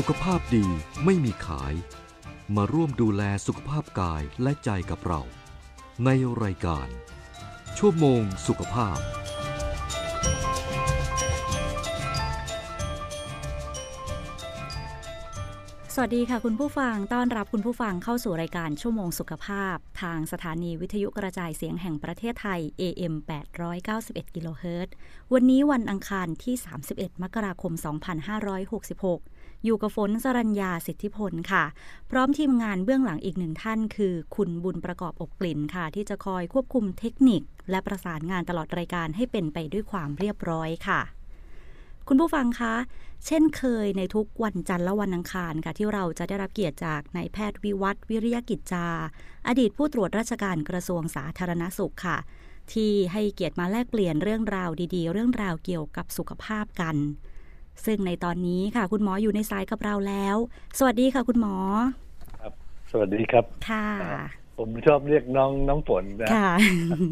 สุขภาพดีไม่มีขาย มาร่วมดูแลสุขภาพกายและใจกับเรา ในรายการ ชั่วโมงสุขภาพ สวัสดีค่ะคุณผู้ฟัง ต้อนรับคุณผู้ฟังเข้าสู่รายการชั่วโมงสุขภาพ ทางสถานีวิทยุกระจายเสียงแห่งประเทศไทย AM 891กิโลเฮิรตซ์วันนี้วันอังคารที่ 31 มกราคม 2566 อยู่กับฝนสรัญญาสิทธิพลค่ะ พร้อมทีมงานเบื้องหลังอีกหนึ่งท่านคือ คุณบุญประกอบอบกลิ่นค่ะ ที่จะคอยควบคุมเทคนิค และประสานงานตลอดรายการให้เป็นไปด้วยความเรียบร้อยค่ะ คุณผู้ฟังคะเช่นเคยในทุกวันจันทร์และวันอังคารค่ะที่เราจะได้รับเกียรติจากนายแพทย์วิวัฒวิริยกิจจา อดีตผู้ตรวจราชการกระทรวงสาธารณสุขค่ะ ที่ให้เกียรติมาแลกเปลี่ยนเรื่องราวดีๆ เรื่องราวเกี่ยวกับสุขภาพกัน ซึ่งในตอนนี้ค่ะ คุณหมออยู่ในสายกับเราแล้ว สวัสดีค่ะ คุณหมอ ครับ สวัสดีครับ ค่ะ ผมชอบเรียกน้องน้ำฝนนะค่ะ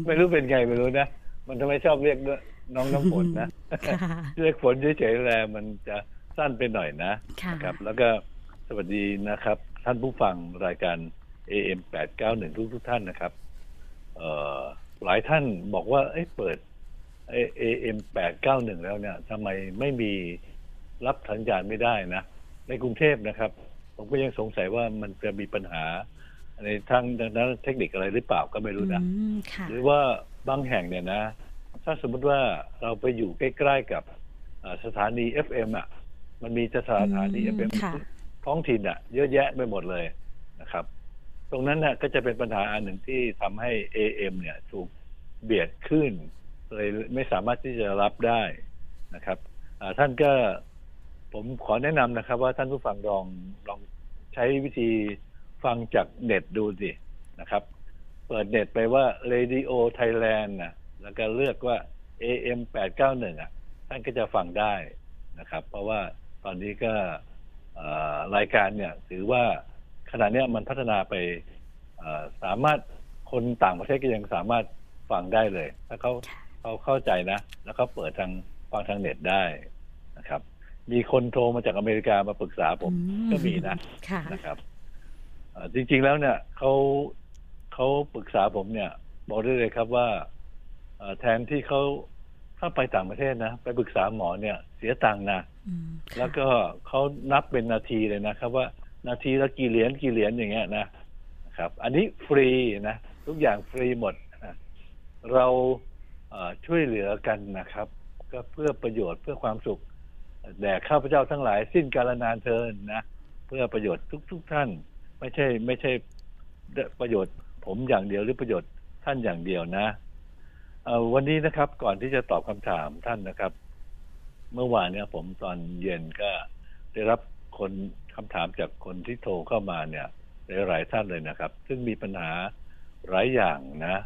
ไม่รู้เป็นไงไม่รู้นะ มันทำไมชอบเรียกด้วยน้องน้ำฝนนะค่ะเรียกฝนเฉยๆแลมันจะสั้นไปหน่อยนะค่ะครับ แล้วก็สวัสดีนะครับ ท่านผู้ฟังรายการ AM 891ทุกทุกๆท่านนะครับ เอ่อหลายท่านบอกว่าเอ้ยเปิด AM 891แล้วเนี่ยทำไมไม่มี รับสัญญาณไม่ได้นะ ในกรุงเทพนะครับ ผมก็ยังสงสัยว่ามันจะมีปัญหาในทางด้านเทคนิคอะไรหรือเปล่าก็ไม่รู้นะอืมค่ะหรือว่าบางแห่งเนี่ยนะ ถ้าสมมติว่าเราไปอยู่ใกล้ๆกับอ่าสถานี FM อะ มันมีสถานีอืม FM ค่ะท้องถิ่นอะ เยอะแยะไปหมดเลยนะครับ ตรงนั้นน่ะก็จะเป็นปัญหาอันหนึ่งที่ทำให้ AM เนี่ยถูกเบียดขึ้นเลยไม่สามารถที่จะรับได้นะครับอ่าท่านก็ ผมขอแนะนำนะครับ ว่าท่านผู้ฟังลองลองใช้วิธีฟังจากเน็ตดูสินะครับ เปิดเน็ตไปว่า Radio Thailand นะแล้วก็เลือกว่า AM 891อะ ท่านก็จะฟังได้นะครับ เพราะว่าตอนนี้ก็รายการเนี่ย ถือว่าขณะนี้มันพัฒนาไปสามารถคนต่างประเทศก็ยังสามารถฟังได้เลย ถ้าเขาเขาเข้าใจนะ แล้วเขาเปิดทางฟังทางเน็ตได้นะครับ มีคนโทรมาจากอเมริกามาปรึกษาผมอืก็มีนะค่ะนะครับเอ่อจริงๆแล้วเนี่ยเขาเขาปรึกษาผมเนี่ย บอกได้เลยครับว่าเอ่อแทนที่เขาถ้าไปต่างประเทศนะ ไปปรึกษาหมอเนี่ย เสียตังค์นะอืมค่ะแล้วก็เขานับเป็นนาทีเลยนะครับ ว่านาทีละกี่เหรียญกี่เหรียญอย่างเงี้ยนะนะครับ อันนี้ฟรีนะ ทุกอย่างฟรีหมดนะเราเอ่อช่วยเหลือกันนะครับ ก็เพื่อประโยชน์เพื่อความสุข แด่ข้าพเจ้าทั้งหลายสิ้นกาลนานเทินนะ เพื่อประโยชน์ทุกๆท่าน ไม่ใช่ไม่ใช่ประโยชน์ผมอย่างเดียวหรือประโยชน์ท่านอย่างเดียวนะวันนี้นะครับก่อนที่จะตอบคำถามท่านนะครับ เมื่อวานเนี่ยผมตอนเย็นก็ได้รับคนคำถามจากคนที่โทรเข้ามาเนี่ยหลายๆท่านเลยนะครับ ซึ่งมีปัญหาหลายอย่างนะ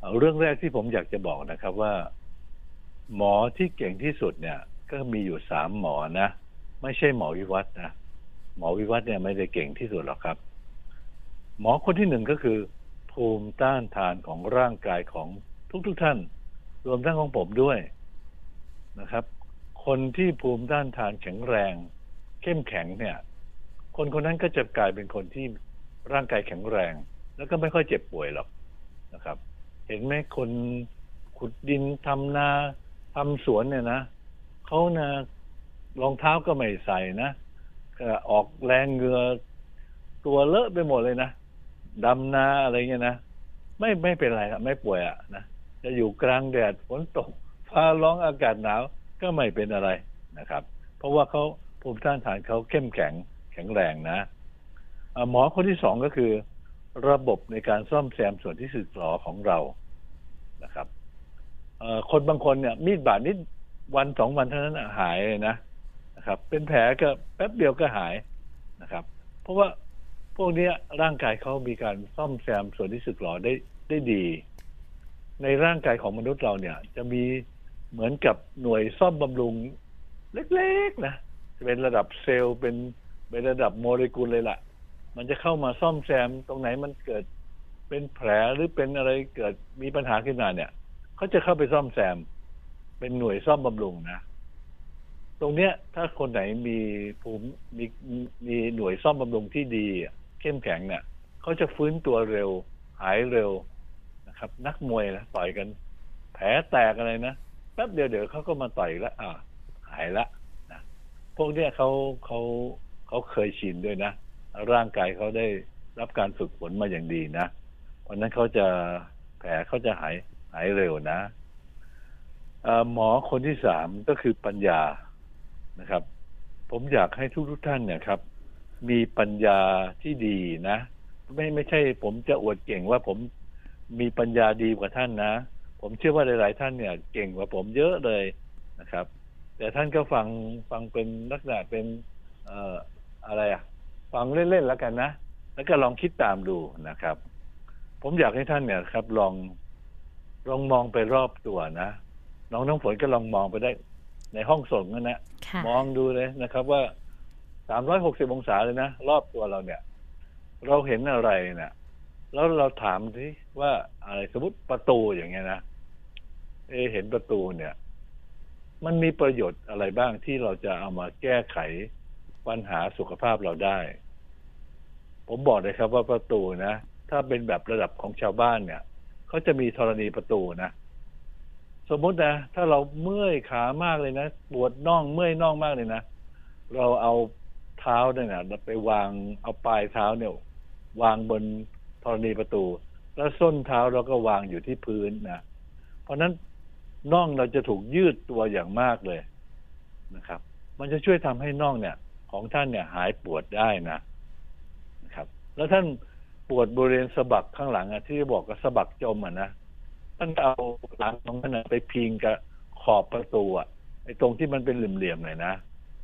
เเรื่องแรกที่ผมอยากจะบอกนะครับว่า หมอที่เก่งที่สุดเนี่ย ก็มีอยู่สามหมอนะ ไม่ใช่หมอวิวัฒนะหมอวิวัฒน์เนี่ยไม่ได้เก่งที่สุดหรอกครับ หมอคนที่หนึ่งก็คือ ภูมิต้านทานของร่างกายของทุกๆทท่าน รวมทั้งของผมด้วยนะครับ คนที่ภูมิต้านทานแข็งแรง เข้มแข็งเนี่ย คนคนนั้นก็จะกลายเป็นคนที่ร่างกายแข็งแรง แล้วก็ไม่ค่อยเจ็บป่วยหรอกนะครับ เห็นไหมคนขุดดินทำนาทำสวนเนี่ยนะ เขานะรองเท้าก็ไม่ใส่นะก็ออกแรงเหงือตัวเลอะไปหมดเลยนะดำนาอะไรเงี้ยนะไม่ไม่เป็นไรครับไม่ป่วยอะนะจะอยู่กลางแดดฝนตกฟ้าร้องอากาศหนาวก็ไม่เป็นอะไรนะครับ เพราะว่าเขาภูมิต้านทานเขาเข้มแข็งแข็งแรงนะหมอคนที่สองก็คือ ระบบในการซ่อมแซมส่วนที่สึกหรอของเรานะครับคนบางคนเนี่ยมีดบาดนิด วันสองวันเท่านั้นหายเลยนะนะครับ เป็นแผลก็แป๊บเดียวก็หายนะครับ เพราะว่าพวกนี้ร่างกายเขามีการซ่อมแซมส่วนที่สึกหรอได้ได้ดี ในร่างกายของมนุษย์เราเนี่ย จะมีเหมือนกับหน่วยซ่อมบำรุงเล็กๆนะเป็นระดับเซลล์เป็นเป็นระดับโมเลกุลเลยล่ะ มันจะเข้ามาซ่อมแซมตรงไหนมันเกิดเป็นแผลหรือเป็นอะไรเกิดมีปัญหาขึ้นมาเนี่ยเขาจะเข้าไปซ่อมแซม เป็นหน่วยซ่อมบำรุงนะตรงเนี้ย ถ้าคนไหนมีภูมิมีมีหน่วยซ่อมบำรุงที่ดีเข้มแข็งเนี่ยเขาจะฟื้นตัวเร็ว หายเร็วนะครับ นักมวยนะต่อยกัน แผลแตกอะไรนะแป๊บเดียวเดี๋ยวเขาก็มาต่อยแล้วอ่า หายละนะพวกเนี้ยเขาเขาเขาเคยชินด้วยนะร่างกายเขาได้รับการฝึกฝนมาอย่างดีนะเพราะนั้นเขาจะแผลเขาจะหายหายเร็วนะ หมอคนที่สามก็คือปัญญานะครับ ผมอยากให้ทุกทุกท่านเนี่ยครับ มีปัญญาที่ดีนะ ไม่ไม่ใช่ ผมจะอวดเก่งว่าผมมีปัญญาดีกว่าท่านนะ ผมเชื่อว่าหลาย ๆ ท่านเนี่ย เก่งกว่าผมเยอะเลยนะครับ แต่ท่านก็ฟังฟังเป็นลักษณะเป็นเอ่ออะไรอะฟังเล่น ๆ แล้วกันนะ แล้วก็ลองคิดตามดูนะครับ ผมอยากให้ท่านเนี่ยครับ ลองลองมองไปรอบตัวนะ น้องน้องฝนก็ลองมองไปได้ ในห้องส่งนั่นนะมองดูเลยนะครับ ว่าสามร้อยหกสิบองศาเลยนะ รอบตัวเราเนี่ย เราเห็นอะไรเนะี่ยแล้วเราถามที่ว่าอะไรสมมติประตูอย่างเงี้ยนะเอเห็นประตูเนี่ย มันมีประโยชน์อะไรบ้างที่เราจะเอามาแก้ไขปัญหาสุขภาพเราได้ ผมบอกเลยครับว่าประตูนะ ถ้าเป็นแบบระดับของชาวบ้านเนี่ยเขาจะมีธรณีประตูนะ สมมตินะ ถ้าเราเมื่อยขามากเลยนะ ปวดน่องเมื่อยน่องมากเลยนะ เราเอาเท้าเนี่ยนะไปวางเอาปลายเท้าเนี่ย วางบนธรณีประตู แล้วส้นเท้าเราก็วางอยู่ที่พื้นนะเพราะนั้นน่องเราจะถูกยืดตัวอย่างมากเลยนะครับ มันจะช่วยทำให้น่องเนี่ย ของท่านเนี่ยหายปวดได้นะนะครับ แล้วท่านปวดบริเวณสะบักข้างหลังอะที่บอกกับสะบักจมอะนะ ท่านเอาหลังของท่านไปพิงกับขอบประตูอะไอ้ตรงที่มันเป็นเหลี่ยมๆหน่อยนะ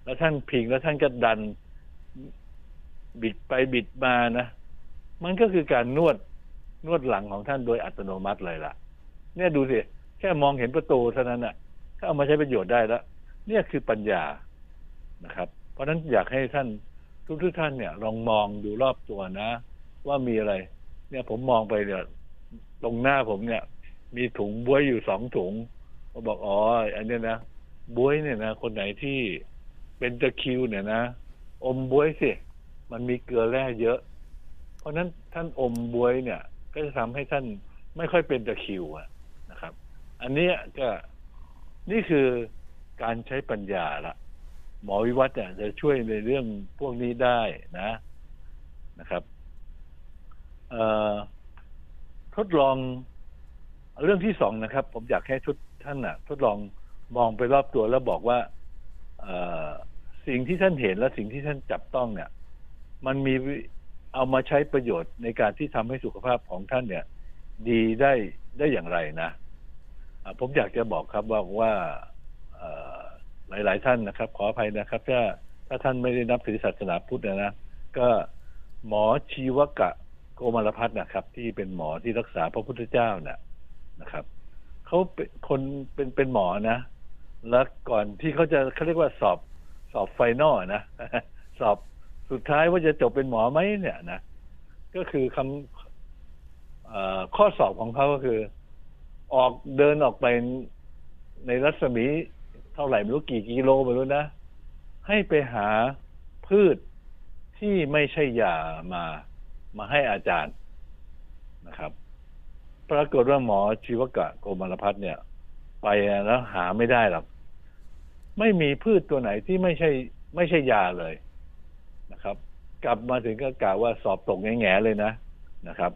แล้วท่านพิงแล้วท่านก็ดัน บิดไปบิดมานะมันก็คือการนวดนวดหลังของท่านโดยอัตโนมัติเลยล่ะ เนี่ยดูสิแค่มองเห็นประตูเท่านั้นอะก็เอามาใช้ประโยชน์ได้แล้วเนี่ยคือปัญญานะครับ เพราะฉะนั้นอยากให้ท่านทุกทุกท่านเนี่ย ลองมองดูรอบตัวนะ ว่ามีอะไร เนี่ยผมมองไปเนี่ยตรงหน้าผมเนี่ย มีถุงบวยอยู่สองถุงเขาบอกอ๋ออันนี้นะบวยเนี่ยนะคนไหนที่เป็นตะคิวเนี่ยนะอมบวยสิมันมีเกลือแร่เยอะ เพราะนั้นท่านอมบวยเนี่ย ก็จะทำให้ท่านไม่ค่อยเป็นตะคิวอะนะครับ อันนี้ก็นี่คือการใช้ปัญญาละหมอวิวัฒน์จะช่วยในเรื่องพวกนี้ได้นะนะครับทดลอง เรื่องที่สองนะครับ ผมอยากให้ทุกท่านนะทดลองมองไปรอบตัวแล้วบอกว่าสิ่งที่ท่านเห็นและสิ่งที่ท่านจับต้องเนี่ย มันมีเอามาใช้ประโยชน์ในการที่ทำให้สุขภาพของท่านเนี่ย ดีได้ได้อย่างไรนะผมอยากจะบอกครับว่าว่าหลาย ๆ ท่านนะครับ ขออภัยนะครับ ถ้าถ้าท่านไม่ได้นับถือศาสนาพุทธนะก็หมอชีวกะโกมารพัฒนะครับ ที่เป็นหมอที่รักษาพระพุทธเจ้าเนะ่ย นะครับเขาเป็นคนเป็นเป็นหมอนะ แล้วก่อนที่เขาจะเขาเรียกว่าสอบสอบไฟนอลนะสอบสุดท้ายว่าจะจบเป็นหมอไหมเนี่ยนะก็คือคำข้อสอบของเขาก็คือ ออกเดินออกไปในรัศมีเท่าไหร่ไม่รู้กี่กิโลไม่รู้นะ ให้ไปหาพืชที่ไม่ใช่ยามามาให้อาจารย์นะครับ ปรากฏว่าหมอชีวกะโกมารพัฒเนี่ย ไปแล้วหาไม่ได้หรอกไม่มีพืชตัวไหนที่ไม่ใช่ ไม่ใช่ยาเลยนะครับ กลับมาถึงก็กล่าวว่าสอบตกแง่ๆเลยนะนะครับ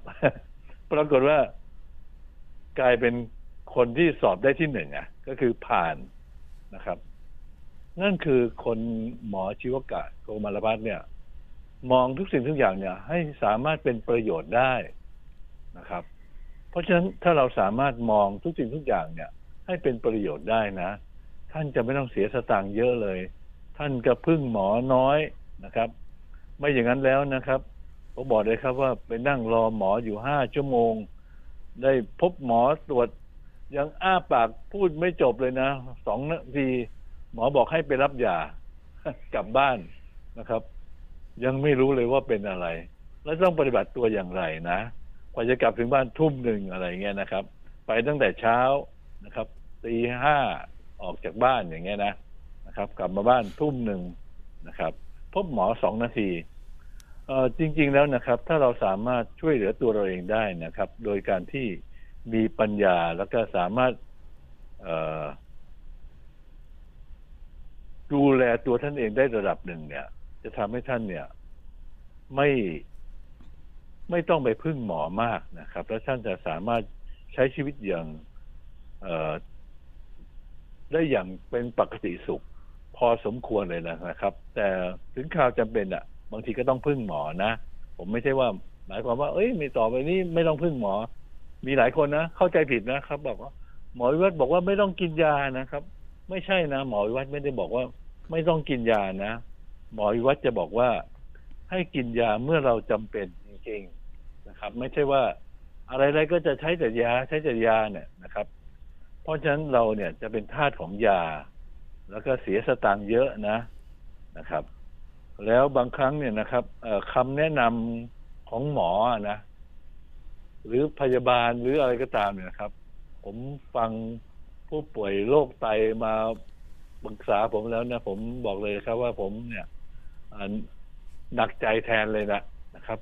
ปรากฏว่ากลายเป็นคนที่สอบได้ที่หนึ่งอะ ก็คือผ่านนะครับ นั่นคือคนหมอชีวกะโกมารพัฒเนี่ย มองทุกสิ่งทุกอย่างเนี่ย ให้สามารถเป็นประโยชน์ได้นะครับ เพราะฉะนั้นถ้าเราสามารถมองทุกสิ่งทุกอย่างเนี่ย ให้เป็นประโยชน์ได้นะ ท่านจะไม่ต้องเสียสตางค์เยอะเลย ท่านก็พึ่งหมอน้อยนะครับ ไม่อย่างนั้นแล้วนะครับผมบอกเลยครับว่าไปนั่งรอหมออยู่ห้าชั่วโมง ได้พบหมอตรวจ ยังอ้าปากพูดไม่จบเลยนะสองนาทีหมอบอกให้ไปรับยากลับบ้านนะครับ ยังไม่รู้เลยว่าเป็นอะไร และต้องปฏิบัติตัวอย่างไรนะ กว่าจะกลับถึงบ้านทุ่มหนึ่งอะไรเงี้ยนะครับ ไปตั้งแต่เช้านะครับตีห้าออกจากบ้านอย่างเงี้ยนะนะครับ กลับมาบ้านทุ่มหนึ่งนะครับ พบหมอสองนาทีเอ่อจริง ๆแล้วนะครับ ถ้าเราสามารถช่วยเหลือตัวเราเองได้นะครับ โดยการที่มีปัญญาแล้วก็สามารถเอ่อดูแลตัวท่านเองได้ระดับหนึ่งเนี่ย จะทำให้ท่านเนี่ย ไม่ ไม่ต้องไปพึ่งหมอมากนะครับ แล้วท่านจะสามารถใช้ชีวิตอย่างได้อย่างเป็นปกติสุข พอสมควรเลยนะครับ แต่ถึงคราวจำเป็นอะ บางทีก็ต้องพึ่งหมอนะ ผมไม่ใช่ว่า หมายความว่า เอ้ย มีต่อไปนี้ไม่ต้องพึ่งหมอ มีหลายคนนะเข้าใจผิดนะครับ บอกว่าหมอวิวัฒน์บอกว่าไม่ต้องกินยานะครับ ไม่ใช่นะ หมอวิวัฒน์ไม่ได้บอกว่า ไม่ต้องกินยานะ หมอวิวัฒน์จะบอกว่า ให้กินยาเมื่อเราจำเป็น จริงนะครับ ไม่ใช่ว่าอะไรๆก็จะใช้แต่ยาใช้แต่ยาเนี่ยนะครับ เพราะฉะนั้นเราเนี่ยจะเป็นทาสของยา แล้วก็เสียสตางค์เยอะนะนะครับ แล้วบางครั้งเนี่ยนะครับคำแนะนำของหมอนะ หรือพยาบาลหรืออะไรก็ตามเนี่ยนะครับ ผมฟังผู้ป่วยโรคไตมาปรึกษาผมแล้วนะ ผมบอกเลยครับว่าผมเนี่ยหนักใจแทนเลยนะนะครับ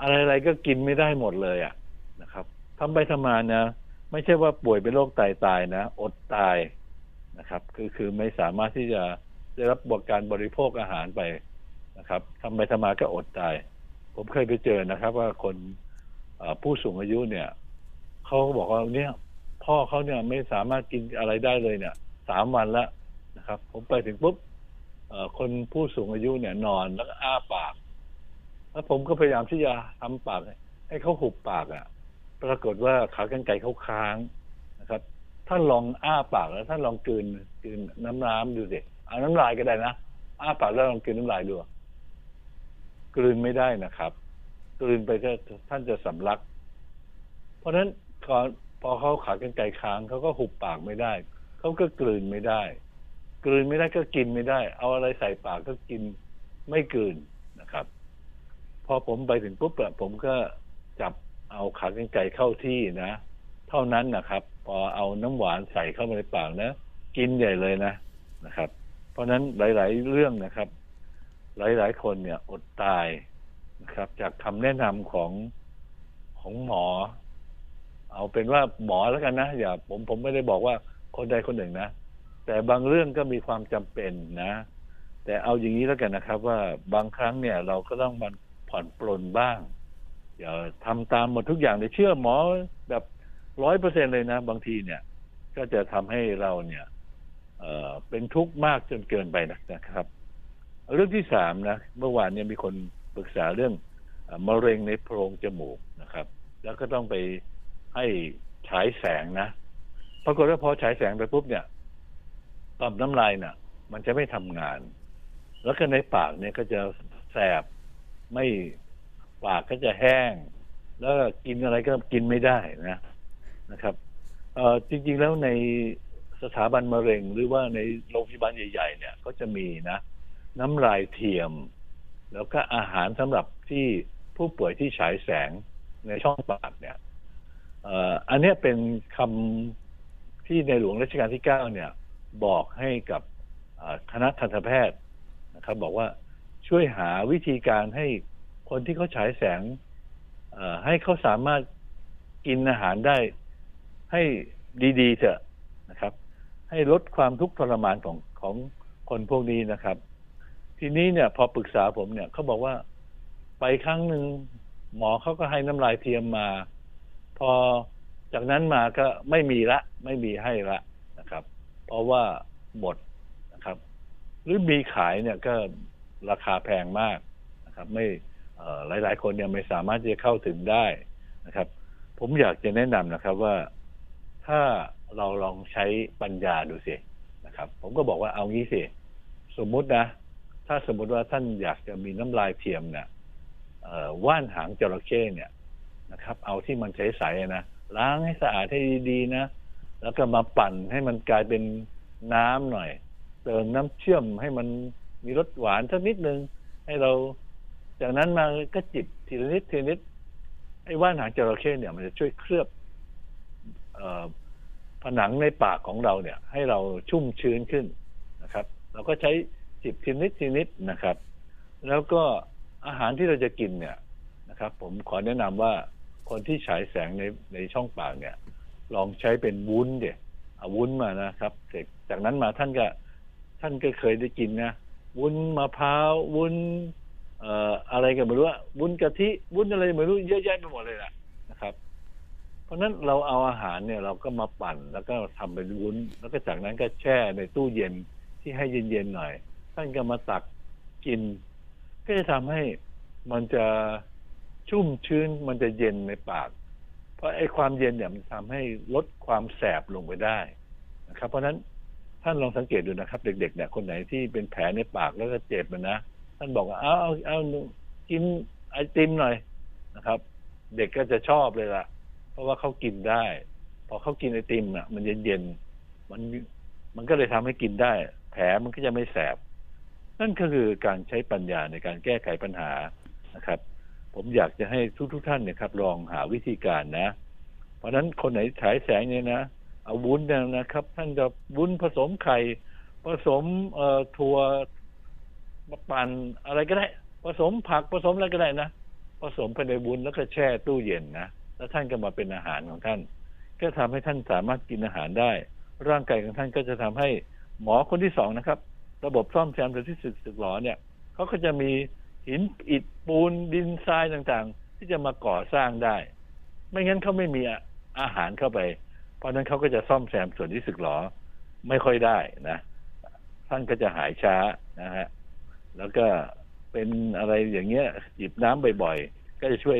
อะไรๆก็กินไม่ได้หมดเลยอะนะครับทำไปทำมานะ ไม่ใช่ว่าป่วยเป็นโรคไตตายนะ อดตายนะครับคือคือไม่สามารถที่จะได้รับบวกการบริโภคอาหารไปนะครับทำไปทำมาก็อดตาย ผมเคยไปเจอนะครับ ว่าคนผู้สูงอายุเนี่ยเขาบอกว่าเนี่ยพ่อเขาเนี่ยไม่สามารถกินอะไรได้เลยเนี่ยสามวันแล้วนะครับ ผมไปถึงปุ๊บคนผู้สูงอายุเนี่ยนอนแล้วก็อ้าปาก แล้วผมก็พยายามที่จะทำปากให้เขาหุบปากอะ ปรากฏว่าขากรรไกรเขาค้างนะครับ ท่านลองอ้าปากแล้วท่านลองกลืนกืนน้ำน้ำดูสิเอาน้ำลายก็ได้นะอ้าปากแล้วลองกลืนน้ำลายดูกลืนไม่ได้นะครับกลืนไปก็ท่านจะสำลัก เพราะฉะนั้นก่อนพอเขาขากรรไกรค้างเขาก็หุบปากไม่ได้เขาก็กลืนไม่ได้ กลืนไม่ได้ก็กินไม่ได้ เอาอะไรใส่ปากก็กินไม่กลืน อผมไปถึงปุ๊บอะผมก็จับเอาขากรรไกรเข้าที่นะ เท่านั้นนะครับ พอเอาน้ำหวานใส่เข้ามาในปากนะ กินใหญ่เลยนะนะครับ เพราะนั้นหลาย ๆ เรื่องนะครับ หลาย ๆ คนเนี่ยอดตายนะครับ จากคำแนะนำของของหมอ เอาเป็นว่าหมอแล้วกันนะอย่าผมผมไม่ได้บอกว่าคนใดคนหนึ่งนะแต่บางเรื่องก็มีความจำเป็นนะ แต่เอาอย่างนี้แล้วกันนะครับ ว่าบางครั้งเนี่ย เราก็ต้องมัน ผ่อนปลนบ้างอย่าทำตามหมดทุกอย่างเลยเชื่อหมอแบบร้อยเปอร์เซ็นเลยนะ บางทีเนี่ย ก็จะทำให้เราเนี่ยเอ่อเป็นทุกข์มากจนเกินไปนะครับ เรื่องที่สามนะ เมื่อวานเนี่ยมีคนปรึกษาเรื่องมะเร็งในโพรงจมูกนะครับ แล้วก็ต้องไปให้ฉายแสงนะปรากฏว่าพอฉายแสงไปปุ๊บเนี่ยต่อมน้ำลายเนี่ยมันจะไม่ทำงาน แล้วก็ในปากเนี่ยก็จะแสบ ไม่ปากก็จะแห้ง แล้วกินอะไรก็กินไม่ได้นะนะครับเออจริง ๆ แล้วในสถาบันมะเร็ง หรือว่าในโรงพยาบาลใหญ่ ๆ เนี่ยก็จะมีนะ น้ำลายเทียม แล้วก็อาหารสำหรับที่ผู้ป่วยที่ฉายแสงในช่องปากเนี่ยอันนี้เป็นคำที่ในหลวงรัชกาลที่เก้าเนี่ย บอกให้กับคณะทันตแพทย์นะครับ บอกว่า ช่วยหาวิธีการให้คนที่เขาฉายแสงให้เขาสามารถกินอาหารได้ให้ดีๆเถอะนะครับ ให้ลดความทุกข์ทรมานของของคนพวกนี้นะครับ ทีนี้เนี่ย พอปรึกษาผมเนี่ยเขาบอกว่าไปครั้งหนึ่งหมอเขาก็ให้น้ำลายเทียมมา พอจากนั้นมาก็ไม่มีละ ไม่มีให้ละนะครับ เพราะว่าหมดนะครับ หรือมีขายเนี่ยก็ ราคาแพงมากนะครับ ไม่หลายๆคนเนี่ยไม่สามารถจะเข้าถึงได้นะครับ ผมอยากจะแนะนำนะครับว่าถ้าเราลองใช้ปัญญาดูสินะครับ ผมก็บอกว่าเอางี้สิสมมุตินะ ถ้าสมมุติว่าท่านอยากจะมีน้ำลายเทียมเนี่ยว่านหางจระเข้เนี่ยนะครับ เอาที่มันใสๆนะล้างให้สะอาดให้ดีๆนะ แล้วก็มาปั่นให้มันกลายเป็นน้ำหน่อย เติมน้ำเชื่อมให้มัน มีรสหวานสักนิดนึง ให้เรา จากนั้นมาก็จิบทีละนิดทีละนิดไอ้ว่านหางจระเข้เนี่ยมันจะช่วยเคลือบผนังในปากของเราเนี่ย ให้เราชุ่มชื้นขึ้นนะครับ เราก็ใช้จิบทีนิดทีนิดนะครับ แล้วก็อาหารที่เราจะกินเนี่ยนะครับ ผมขอแนะนำว่าคนที่ฉายแสงในในช่องปากเนี่ย ลองใช้เป็นวุ้นเดี๋ยเอาวุ้นมานะครับเสร็จจากนั้นมาท่านก็ ท่านก็เคยได้กินนะ วุ้นมะพร้าววุ้นเอ่ออะไรกันไม่รู้อะวุ้นกะทิวุ้นอะไรไม่รู้เยอะแยะไปหมดเลยนะนะครับ เพราะฉะนั้นเราเอาอาหารเนี่ยเราก็มาปั่นแล้วก็ทำเป็นวุ้น แล้วก็จากนั้นก็แช่ในตู้เย็นที่ให้เย็นๆหน่อย ท่านก็มาตักกิน ก็จะทำให้มันจะชุ่มชื้นมันจะเย็นในปาก เพราะไอ้ความเย็นเนี่ยมันทำให้ลดความแสบลงไปได้นะครับ เพราะฉะนั้น ท่านลองสังเกตดูนะครับ เด็กๆเนี่ยคนไหนที่เป็นแผลในปากแล้วก็เจ็บมันนะท่านบอกว่าเอาเอาเอากินไอติมหน่อยนะครับ เด็กก็จะชอบเลยล่ะ เพราะว่าเขากินได้ พอเขากินไอติมอะ มันเย็นๆมันมันก็เลยทำให้กินได้ แผลมันก็จะไม่แสบ นั่นก็คือการใช้ปัญญาในการแก้ไขปัญหานะครับ ผมอยากจะให้ทุกๆทท่านเนี่ยครับ ลองหาวิธีการนะ เพราะฉะนั้นคนไหนฉายแสงเนี่ยนะ อาวุ้นเนี่ยนะครับ ท่านจะวุ้นผสมไข่ ผสมเอ่อถั่วปั่นอะไรก็ได้ ผสมผักผสมอะไรก็ได้นะผสมไปในวุ้นแล้วก็แช่ตู้เย็นนะแล้วท่านก็มาเป็นอาหารของท่าน ก็ทำให้ท่านสามารถกินอาหารได้ ร่างกายของท่านก็จะทำให้หมอคนที่สองนะครับ ระบบซ่อมแซมระที่สึกสึกหลอเนี่ยเขาก็จะมีหินอิฐปูนดินทรายต่างๆ ที่จะมาก่อสร้างได้ ไม่งั้นเขาไม่มีอาหารเข้าไป เพราะนั้นเขาก็จะซ่อมแซมส่วนที่สึกหรอไม่ค่อยได้นะ ท่านก็จะหายช้านะฮะแล้วก็เป็นอะไรอย่างเงี้ยหยิบน้ำบ่อยๆ ก็จะช่วย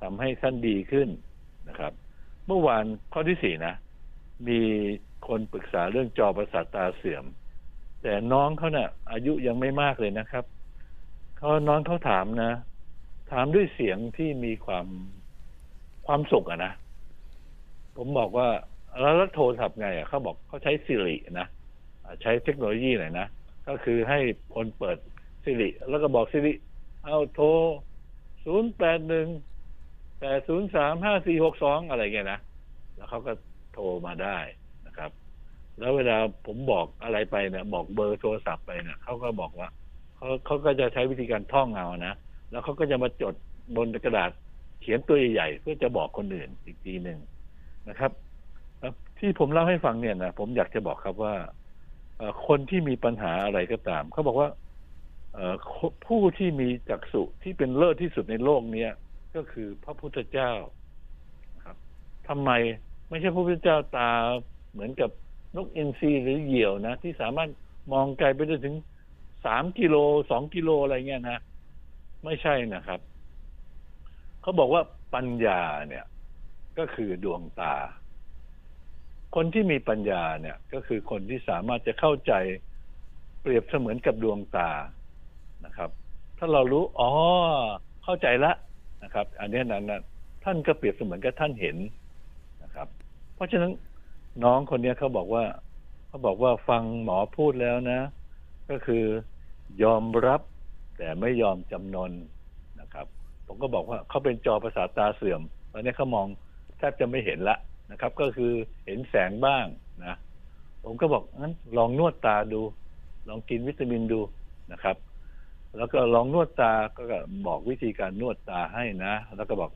ทำให้ท่านดีขึ้นนะครับ เมื่อวานข้อที่สี่นะ มีคนปรึกษาเรื่องจอประสาทตาเสื่อม แต่น้องเขาเนะ่ะ อายุยังไม่มากเลยนะครับเขาน้องเขาถามนะ ถามด้วยเสียงที่มีความความสุขอะนะ ผมบอกว่า แล้วโทรศัพท์ไงอะเขาบอกเขาใช้สิรินะใช้เทคโนโลยีหน่อยนะ ก็คือให้คนเปิดสิริแล้วก็บอกสิริเอาโทรศูนย์แปดหนึ่งแปดศูนย์สามห้าสี่หกสองอะไรเงี้ยนะ แล้วเขาก็โทรมาได้นะครับ แล้วเวลาผมบอกอะไรไปเนี่ย บอกเบอร์โทรศัพท์ไปเนี่ยเขาก็บอกว่าเขาเขาก็จะใช้วิธีการท่องเอานะ แล้วเขาก็จะมาจดบนกระดาษเขียนตัวใหญ่ๆเพื่อจะบอกคนอื่นอีกทีหนึ่งนะครับ ที่ผมเล่าให้ฟังเนี่ยนะผมอยากจะบอกครับว่าคนที่มีปัญหาอะไรก็ตามเขาบอกว่าผู้ที่มีจักษุที่เป็นเลิศที่สุดในโลกเนี้ยก็คือพระพุทธเจ้าครับทำไมไม่ใช่พระพุทธเจ้าตาเหมือนกับนกอินทรีหรือเหยี่ยวนะ ที่สามารถมองไกลไปได้ถึงสามกิโลสองกิโลอะไรเงี้ยนะ ไม่ใช่นะครับเขาบอกว่าปัญญาเนี่ย ก็คือดวงตา คนที่มีปัญญาเนี่ยก็คือคนที่สามารถจะเข้าใจเปรียบเสมือนกับดวงตานะครับ ถ้าเรารู้อ๋อเข้าใจละนะครับ อันนี้นั้นนะท่านก็เปรียบเสมือนกับท่านเห็นนะครับ เพราะฉะนั้นน้องคนนี้เขาบอกว่าเขาบอกว่าฟังหมอพูดแล้วนะ ก็คือยอมรับแต่ไม่ยอมจำนนนะครับ ผมก็บอกว่าเขาเป็นจอประสาทตาเสื่อมตอนนี้เขามองแทบจะไม่เห็นละ นะครับ ก็คือเห็นแสงบ้างนะผมก็บอกงั้นลองนวดตาดู ลองกินวิตามินดูนะครับ แล้วก็ลองนวดตาก็บอกวิธีการนวดตาให้นะ แล้วก็บอก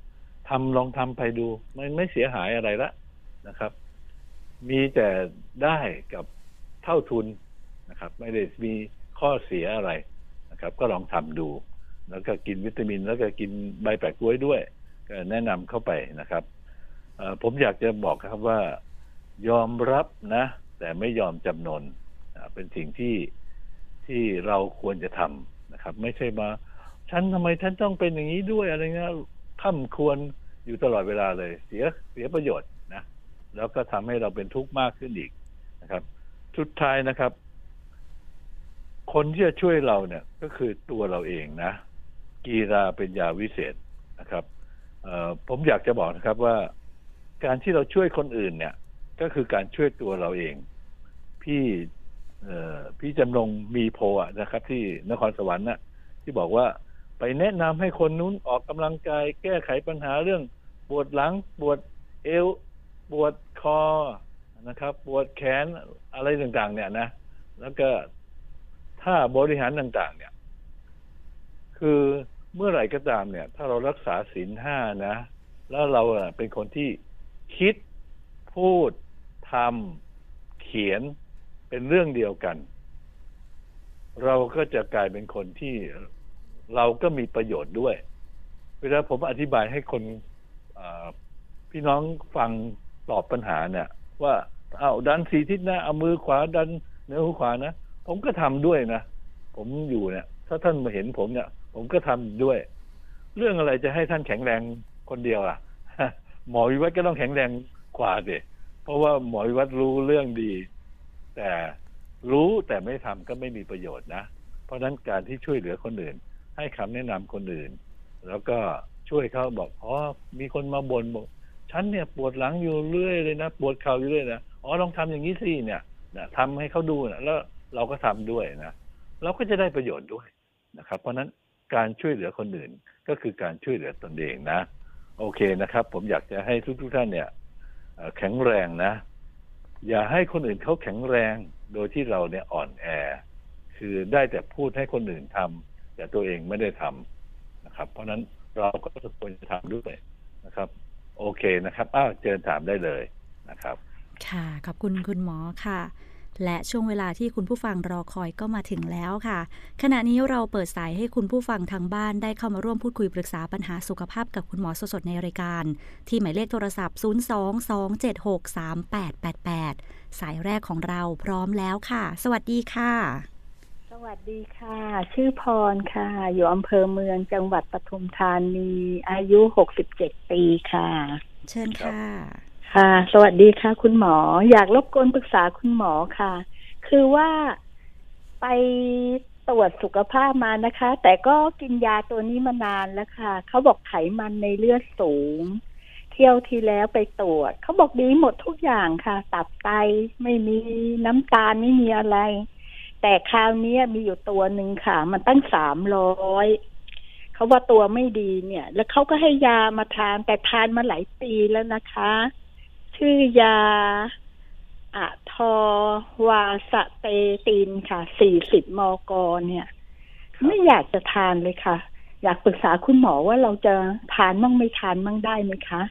ทำลองทำไปดูมันไม่เสียหายอะไรละนะครับ มีแต่ได้กับเท่าทุนนะครับ ไม่ได้มีข้อเสียอะไรนะครับ ก็ลองทำดู แล้วก็กินวิตามิน แล้วก็กินใบแปะกล้วยด้วยก็แนะนำเข้าไปนะครับ ผมอยากจะบอกครับว่ายอมรับนะ แต่ไม่ยอมจำนนเป็นสิ่งที่ที่เราควรจะทำนะครับ ไม่ใช่มาฉันทำไมฉันต้องเป็นอย่างนี้ด้วยอะไรเงี้ยข้าควรอยู่ตลอดเวลาเลย เสียเสียประโยชน์นะ แล้วก็ทำให้เราเป็นทุกข์มากขึ้นอีกนะครับ สุดท้ายนะครับ คนที่จะช่วยเราเนี่ย ก็คือตัวเราเองนะ กีราเป็นยาวิเศษนะครับผมอยากจะบอกนะครับว่า การที่เราช่วยคนอื่นเนี่ย ก็คือการช่วยตัวเราเอง พี่พี่จำลงมีโพะนะครับ ที่นครสวรรค์น่ะ ที่บอกว่าไปแนะนำให้คนนู้นออกกำลังกาย แก้ไขปัญหาเรื่องปวดหลังปวดเอวปวดคอนะครับ ปวดแขนอะไรต่างๆ เนี่ยนะ แล้วก็ถ้าบริหารต่าง ๆ เนี่ย คือเมื่อไหร่ก็ตามเนี่ย ถ้าเรารักษาศีลห้านะ แล้วเราเป็นคนที่ คิดพูดทำเขียนเป็นเรื่องเดียวกัน เราก็จะกลายเป็นคนที่เราก็มีประโยชน์ด้วย เวลาผมอธิบายให้คนพี่น้องฟังตอบปัญหาเนี่ย ว่าเอาดันสีทิศนะเอามือขวาดันเนื้อหูขวานะผมก็ทำด้วยนะผมอยู่เนี่ย ถ้าท่านมาเห็นผมเนี่ย ผมก็ทำด้วย เรื่องอะไรจะให้ท่านแข็งแรงคนเดียวอะ หมอวิวัฒน์ก็ต้องแข็งแรงกว่าเด็เพราะว่าหมอวิวัฒน์รู้เรื่องดี แต่รู้แต่ไม่ทำก็ไม่มีประโยชน์นะ เพราะฉะนั้นการที่ช่วยเหลือคนอื่น ให้คำแนะนำคนอื่น แล้วก็ช่วยเขาบอกอ๋อมีคนมาบ่นบอกฉันเนี่ยปวดหลังอยู่เรื่อยเลยนะปวดเข่าอยู่เรื่อยนะอ๋อลองทำอย่างนี้สิเนี่ยนะทำให้เขาดูนะแล้วเราก็ทำด้วยนะเราก็จะได้ประโยชน์ด้วยนะครับ เพราะนั้นการช่วยเหลือคนอื่นก็คือการช่วยเหลือตนเองนะ โอเคนะครับ ผมอยากจะให้ทุกๆทท่านเนี่ยแข็งแรงนะ อย่าให้คนอื่นเขาแข็งแรงโดยที่เราเนี่ยอ่อนแอ คือได้แต่พูดให้คนอื่นทำแต่ตัวเองไม่ได้ทำนะครับ เพราะนั้นเราก็ควรจะทำด้วยนะครับ โอเคนะครับอ้าวเจอถามได้เลยนะครับ ค่ะ ขอบคุณคุณหมอค่ะ และช่วงเวลาที่คุณผู้ฟังรอคอยก็มาถึงแล้วค่ะ ขณะนี้เราเปิดสายให้คุณผู้ฟังทางบ้านได้เข้ามาร่วมพูดคุยปรึกษาปัญหาสุขภาพกับคุณหมอสดๆในรายการ ที่หมายเลขโทรศัพท์ 022763888 สายแรกของเราพร้อมแล้วค่ะ สวัสดีค่ะ สวัสดีค่ะ ชื่อพรค่ะ อยู่อำเภอเมืองจังหวัดปทุมธานี อายุ 67 ปีค่ะ เชิญค่ะ ค่ะ สวัสดีค่ะ คุณหมอ อยากรบกวนปรึกษาคุณหมอค่ะ คือว่าไปตรวจสุขภาพมานะคะ แต่ก็กินยาตัวนี้มานานแล้วค่ะ เขาบอกไขมันในเลือดสูง เที่ยวทีแล้วไปตรวจ เขาบอกดีหมดทุกอย่างค่ะ ตับไตไม่มีน้ำตาลไม่มีอะไร แต่คราวนี้มีอยู่ตัวหนึ่งค่ะ มันตั้งสามร้อยเขาว่าตัวไม่ดีเนี่ย แล้วเขาก็ให้ยามาทานแต่ทานมาหลายปีแล้วนะคะ ชื่อยา atorvastatin ค่ะ สี่สิบมกเนี่ย ไม่อยากจะทานเลยค่ะ อยากปรึกษาคุณหมอว่าเราจะทานมั่งไม่ทานมั่งได้ไหมคะ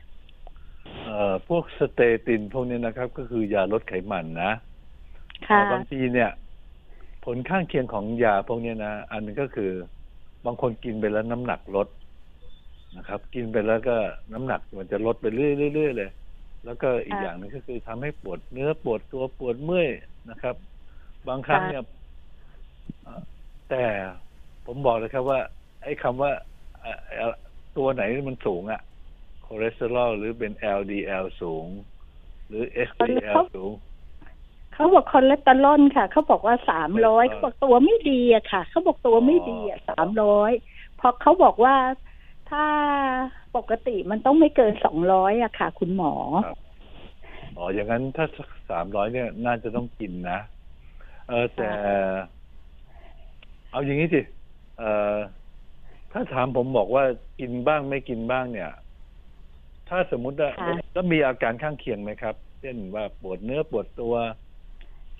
เอ่อ พวก statin พวกนี้นะครับ ก็คือยาลดไขมันนะค่ะบางทีเนี่ย ผลข้างเคียงของยาพวกนี้นะ อันนึงก็คือบางคนกินไปแล้วน้ำหนักลดนะครับ กินไปแล้วก็น้ำหนักมันจะลดไปเรื่อยๆเลย แล้วก็อีกอย่างนึงก็คือทำให้ปวดเนื้อปวดตัวปวดเมื่อยนะครับ บางครั้งเนี่ยแต่ผมบอกเลยครับว่า ไอ้คำว่าตัวไหนมันสูงอะคอเลสเตอรอลหรือเป็น LDL สูง หรือ HDL สูง เขาบอกคอเลสเตอรอลค่ะ เขาบอกว่าสามร้อยเขาบอกตัวไม่ดีอะค่ะ เขาบอกตัวไม่ดีอะสามร้อยพอเขาบอกว่าถ้า ปกติมันต้องไม่เกินสองร้อยอะค่ะ คุณหมอ อ๋อ อย่างนั้นถ้าสามร้อยเนี่ย น่าจะต้องกินนะ เออแต่ เอาอย่างนี้สิ เออถ้าถามผมบอกว่ากินบ้างไม่กินบ้างเนี่ย ถ้าสมมุติว่าแล้วมีอาการข้างเคียงไหมครับ เช่นว่าปวดเนื้อปวดตัว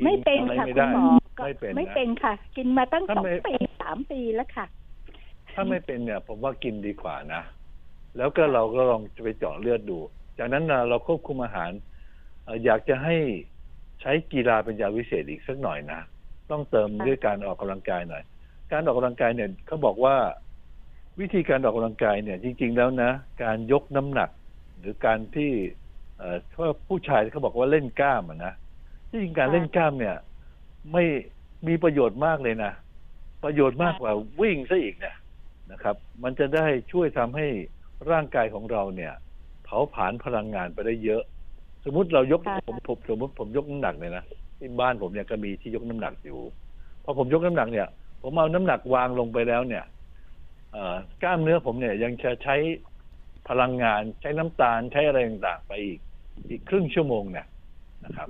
ไม่เป็นค่ะคุณหมอไม่เป็นไม่เป็นค่ะ กินมาตั้งสองปีสามปีแล้วค่ะ ถ้าไม่เป็นเนี่ย ผมว่ากินดีกว่านะ แล้วก็เราก็ลองไปเจาะเลือดดู จากนั้นเราควบคุมอาหาร อยากจะให้ใช้กีฬาเป็นยาวิเศษอีกสักหน่อยนะ ต้องเติมด้วยการออกกำลังกายหน่อย การออกกำลังกายเนี่ยเขาบอกว่าวิธีการออกกำลังกายเนี่ย จริง ๆ แล้วนะ การยกน้ำหนัก หรือการที่เอ่อถ้าผู้ชายเขาบอกว่าเล่นกล้ามนะที่จริงการเล่นกล้ามเนี่ย ไม่มีประโยชน์มากเลยนะ ประโยชน์มากกว่าวิ่งซะอีกเนี่ยนะครับ มันจะได้ช่วยทำให้ ร่างกายของเราเนี่ย เผาผลาญพลังงานไปได้เยอะ สมมติเรายกผมผมสมมติผมยกน้ำหนักเนี่ยนะที่บ้านผมเนี่ยก็มีที่ยกน้ำหนักอยู่พอผมยกน้ำหนักเนี่ย ผมเอาน้ำหนักวางลงไปแล้วเนี่ยกล้ามเนื้อผมเนี่ยยังจะใช้พลังงานใช้น้ำตาลใช้อะไรต่างๆไปอีกอีกครึ่งชั่วโมงเนี่ยนะครับ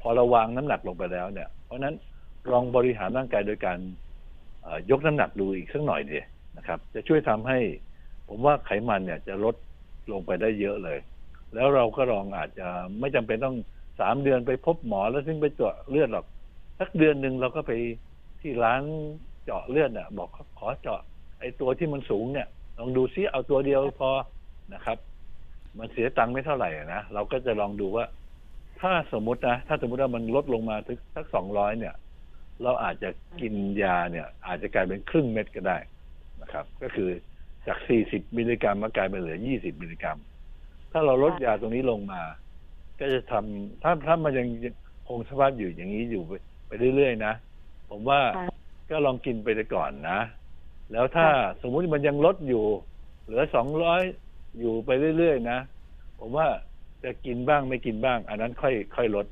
พอเราวางน้ำหนักลงไปแล้วเนี่ย เพราะนั้นลองบริหารร่างกายโดยการยกน้ำหนักดูอีกสักหน่อยดีนะครับ จะช่วยทำให้ ผมว่าไขมันเนี่ยจะลดลงไปได้เยอะเลย แล้วเราก็ลองอาจจะไม่จำเป็นต้องสามเดือนไปพบหมอแล้วซึ่งไปตรวจเลือดหรอก สักเดือนหนึ่งเราก็ไปที่ร้านเจาะเลือดอะ บอกขอเจาะ ไอ้ตัวที่มันสูงเนี่ย ลองดูซิเอาตัวเดียวพอนะครับ มันเสียตังค์ไม่เท่าไหร่นะเราก็จะลองดูว่า ถ้าสมมตินะถ้าสมมติว่ามันลดลงมาถึงสักสองร้อยเนี่ย เราอาจจะกินยาเนี่ย อาจจะกลายเป็นครึ่งเม็ดก็ได้นะครับ ก็คือ จาก 40 มิลลิกรัมมากลายเป็นเหลือ 20 มิลลิกรัม ถ้าเราลดยาตรงนี้ลงมา ก็จะทำถ้าถ้ามันยังคงสภาพอยู่อย่างนี้อยู่ไปไปเรื่อยๆนะ ผมว่าค่ะก็ลองกินไปก่อนนะ แล้วถ้าสมมุติมันยังลดอยู่ เหลือ 200 อยู่ไปเรื่อยๆนะ ผมว่าจะกินบ้างไม่กินบ้าง อันนั้นค่อยค่อยลด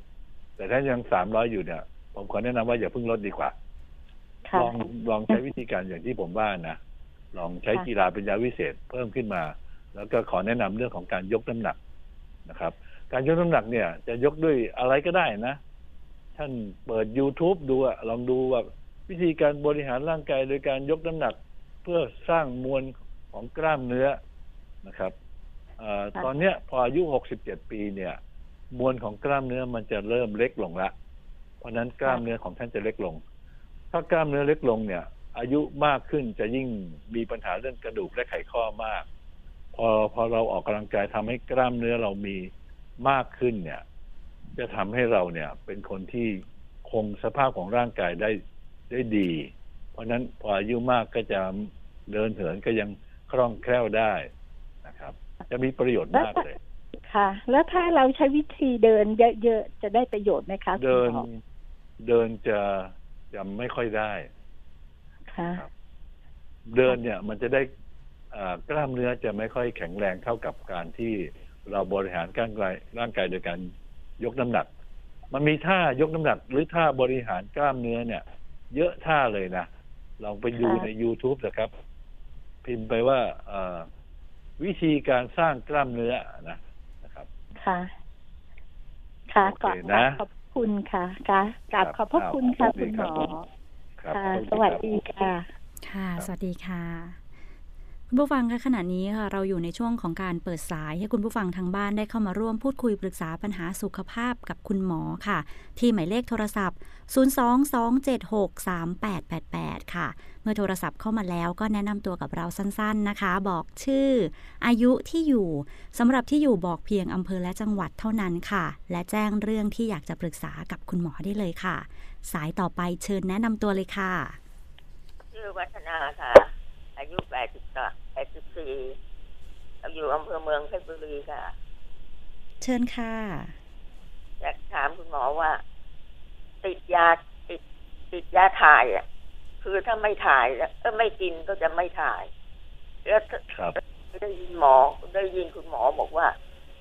แต่ถ้ายัง 300 อยู่เนี่ย ผมขอแนะนำว่าอย่าเพิ่งลดดีกว่าค่ะลองลองใช้วิธีการอย่างที่ผมว่านะ ลองใช้ค่ะกีฬาเป็นยาวิเศษเพิ่มขึ้นมา แล้วก็ขอแนะนำเรื่องของการยกน้ำหนักนะครับ การยกน้ำหนักเนี่ย จะยกด้วยอะไรก็ได้นะ ท่านเปิด YouTube ดูอะลองดูว่าวิธีการบริหารร่างกายโดยการยกน้ำหนัก เพื่อสร้างมวลของกล้ามเนื้อนะครับเออค่ะตอนเนี้ยพออายุ67ปีเนี่ย มวลของกล้ามเนื้อมันจะเริ่มเล็กลงละ เพราะฉะนั้นกล้ามเนื้อของท่านจะเล็กลง ถ้ากล้ามเนื้อเล็กลงเนี่ย อายุมากขึ้นจะยิ่งมีปัญหาเรื่องกระดูกและไขข้อมาก พอพอเราออกกำลังกายทำให้กล้ามเนื้อเรามีมากขึ้นเนี่ย จะทำให้เราเนี่ย เป็นคนที่คงสภาพของร่างกายได้ได้ดี เพราะฉะนั้นพออายุมากก็จะเดินเหินก็ยังคล่องแคล่วได้นะครับ จะมีประโยชน์มากเลย ค่ะ แล้วถ้าเราใช้วิธีเดินเยอะๆจะได้ประโยชน์ไหมคะคุณเดินหมอเดินจะจะไม่ค่อยได้ ค่ะเดินเนี่ยมันจะได้อ่ากล้ามเนื้อจะไม่ค่อยแข็งแรงเท่ากับการที่เราบริหารร่างกายร่างกายโดยการยกน้ำหนัก มันมีท่ายกน้ำหนัก หรือท่าบริหารกล้ามเนื้อเนี่ย เยอะท่าเลยนะลองไปดูค่ะใน YouTube นะครับ พิมพ์ไปว่าเอ่อวิธีการสร้างกล้ามเนื้อนะนะครับ ค่ะ ค่ะโอเคกราบนะขอบคุณค่ะค่ะกราบครับขอบพระคุณค่ะครับคุณหมอ ครับค่ะขอบสคุณวัสครับดีค่ะ ค่ะครับสวัสดีค่ะ คุณผู้ฟังคะขณะนี้ค่ะเราอยู่ในช่วงของการเปิดสาย ให้คุณผู้ฟังทางบ้านได้เข้ามาร่วมพูดคุยปรึกษาปัญหาสุขภาพกับคุณหมอค่ะ ที่หมายเลขโทรศัพท์ 022763888 ค่ะ เมื่อโทรศัพท์เข้ามาแล้วก็แนะนำตัวกับเราสั้นๆนะคะ บอกชื่อ อายุที่อยู่สำหรับที่อยู่บอกเพียงอำเภอและจังหวัดเท่านั้นค่ะ และแจ้งเรื่องที่อยากจะปรึกษากับคุณหมอได้เลยค่ะ สายต่อไปเชิญแนะนำตัวเลยค่ะ ชื่อวัฒนาค่ะ อายุแปดสิบแปดสิบสี่อยู่อำเภอเมืองเพชรบุรีค่ะ เชิญค่ะ อยากถามคุณหมอว่า ติดยาติดติดยาถ่ายอะ คือถ้าไม่ถ่ายแล้วเออไม่กินก็จะไม่ถ่ายแล้วถ้าครับได้ยินหมอได้ยินคุณหมอบอกว่า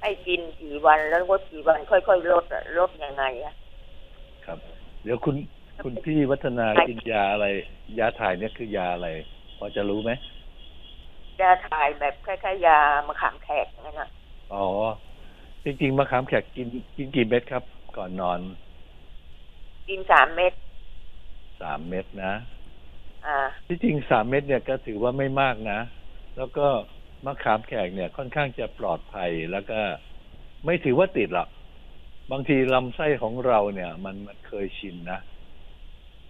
ให้กินกี่วันแล้วลดกี่วันค่อยๆลดอะลดยังไงอะครับ เดี๋ยวคุณคุณพี่วัฒนากินยาอะไร ยาถ่ายเนี่ยคือยาอะไรพอจะรู้ไหมยาถ่ายแบบคล้ายๆยามะขามแขกนั่นนะอ๋อจริงๆมะขามแขกกินกินกี่เม็ดครับ ก่อนนอน กินสามเม็ดสามเม็ดนะอ่าที่จริงสามเม็ดเนี่ยก็ถือว่าไม่มากนะ แล้วก็มะขามแขกเนี่ยค่อนข้างจะปลอดภัยแล้วก็ไม่ถือว่าติดหรอก บางทีลำไส้ของเราเนี่ย มันมันเคยชินนะ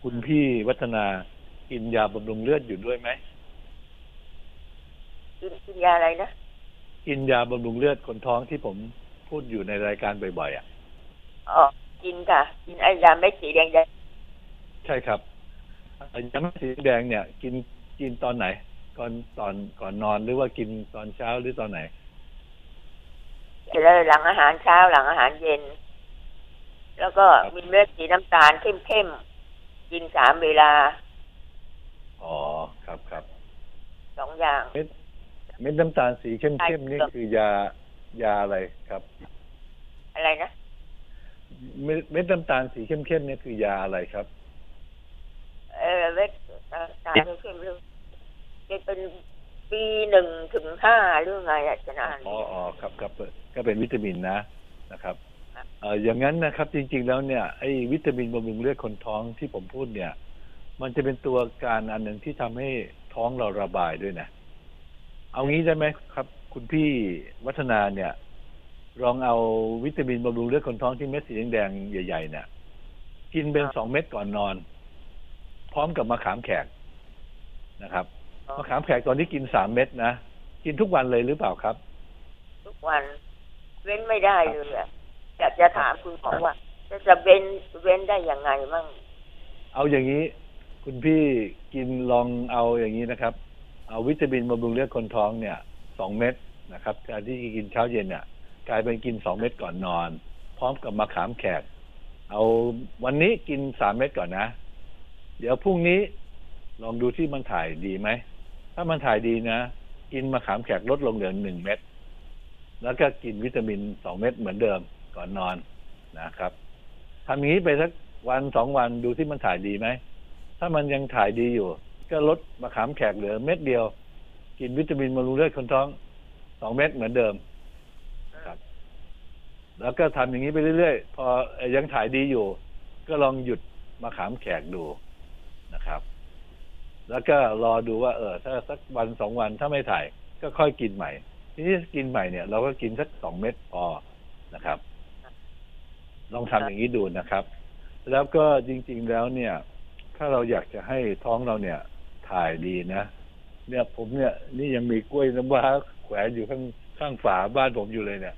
คุณพี่วัฒนากินยาบำรุงเลือดอยู่ด้วยไหมกินกินยาอะไรนะกินยาบำรุงเลือดคนท้องที่ผมพูดอยู่ในรายการบ่อยๆอะอ๋อกินค่ะ กินไอ้ยาเม็ดสีแดงใช่ครับยาเม็ดสีแดงเนี่ย กินกินตอนไหน ก่อนตอนก่อนนอนหรือว่ากินตอนเช้าหรือตอนไหนๆเสร็จแล้วหลังอาหารเช้าหลังอาหารเย็น แล้วก็ครับมีเม็ดสีน้ำตาลเข้มๆกินสามเวลา อ๋อครับครับสองอย่าง เม็ดเม็ดน้ำตาลสีเข้มๆนี่คือยายาอะไรครับ อะไรนะเม็ดเม็ดน้ำตาลสีเข้มๆเนี่ยคือยาอะไรครับ เออเม็ดน้ำตาลเข้มๆเรื่องจะเป็นปีหนึ่งถึงห้าเรื่องไงอาจารย์อ๋ออ๋อครับครับก็เป็นวิตามินนะนะครับครับเอย่างนั้นนะครับจริงๆแล้วเนี่ยไอ้วิตามินบำรุงเลือดคนท้องที่ผมพูดเนี่ย มันจะเป็นตัวการอันหนึ่งที่ทำให้ท้องเราระบายด้วยนะ เอางี้ได้ไหมครับ คุณพี่วัฒนาเนี่ยลองเอาวิตามินบำรุงเลือดคนท้องที่เม็ดสีแดงๆใหญ่ๆเนี่ยกินเป็นสองเม็ดก่อนนอน พร้อมกับมะขามแขกนะครับมะขามแขกตอนนี้กินสามเม็ดนะกินทุกวันเลยหรือเปล่าครับ ทุกวัน เว้นไม่ได้เลยอะ อยากจะถามคุณหมอว่า จะจะเว้นเว้นได้ยังไงมั่งเอาอย่างนี้ คุณพี่กินลองเอาอย่างนี้นะครับ เอาวิตามินบำรุงเลือดคนท้องเนี่ยสองเม็ดนะครับแทนที่กินเช้าเย็นเนี่ยกลายเป็นกินสองเม็ดก่อนนอน พร้อมกับมะขามแขก เอาวันนี้กินสามเม็ดก่อนนะ เดี๋ยวพรุ่งนี้ลองดูที่มันถ่ายดีไหม ถ้ามันถ่ายดีนะ กินมะขามแขกลดลงเหลือหนึ่งเม็ดแล้วก็กินวิตามินสองเม็ดเหมือนเดิม ก่อนนอนนะครับทำอย่างนี้ไปสักวันสองวันดูที่มันถ่ายดีไหม ถ้ามันยังถ่ายดีอยู่ ก็ลดมะขามแขกเหลือเม็ดเดียว กินวิตามินบำรุงเลือดคนท้องสองเม็ดเหมือนเดิมครับแล้วก็ทำอย่างนี้ไปเรื่อยๆพอเอ่อยังถ่ายดีอยู่ ก็ลองหยุดมะขามแขกดูนะครับ แล้วก็รอดูว่า เออ ถ้าสักวันสองวันถ้าไม่ถ่าย ก็ค่อยกินใหม่ ทีนี้กินใหม่เนี่ย เราก็กินสักสองเม็ดพอนะครับ ลองทำอย่างนี้ดูนะครับ แล้วก็จริง ๆแล้วเนี่ย ถ้าเราอยากจะให้ท้องเราเนี่ยถ่ายดีนะ เนี่ยผมเนี่ย นี่ยังมีกล้วยน้ำว้าแขวนอยู่ข้างข้างฝาบ้านผมอยู่เลยเนี่ย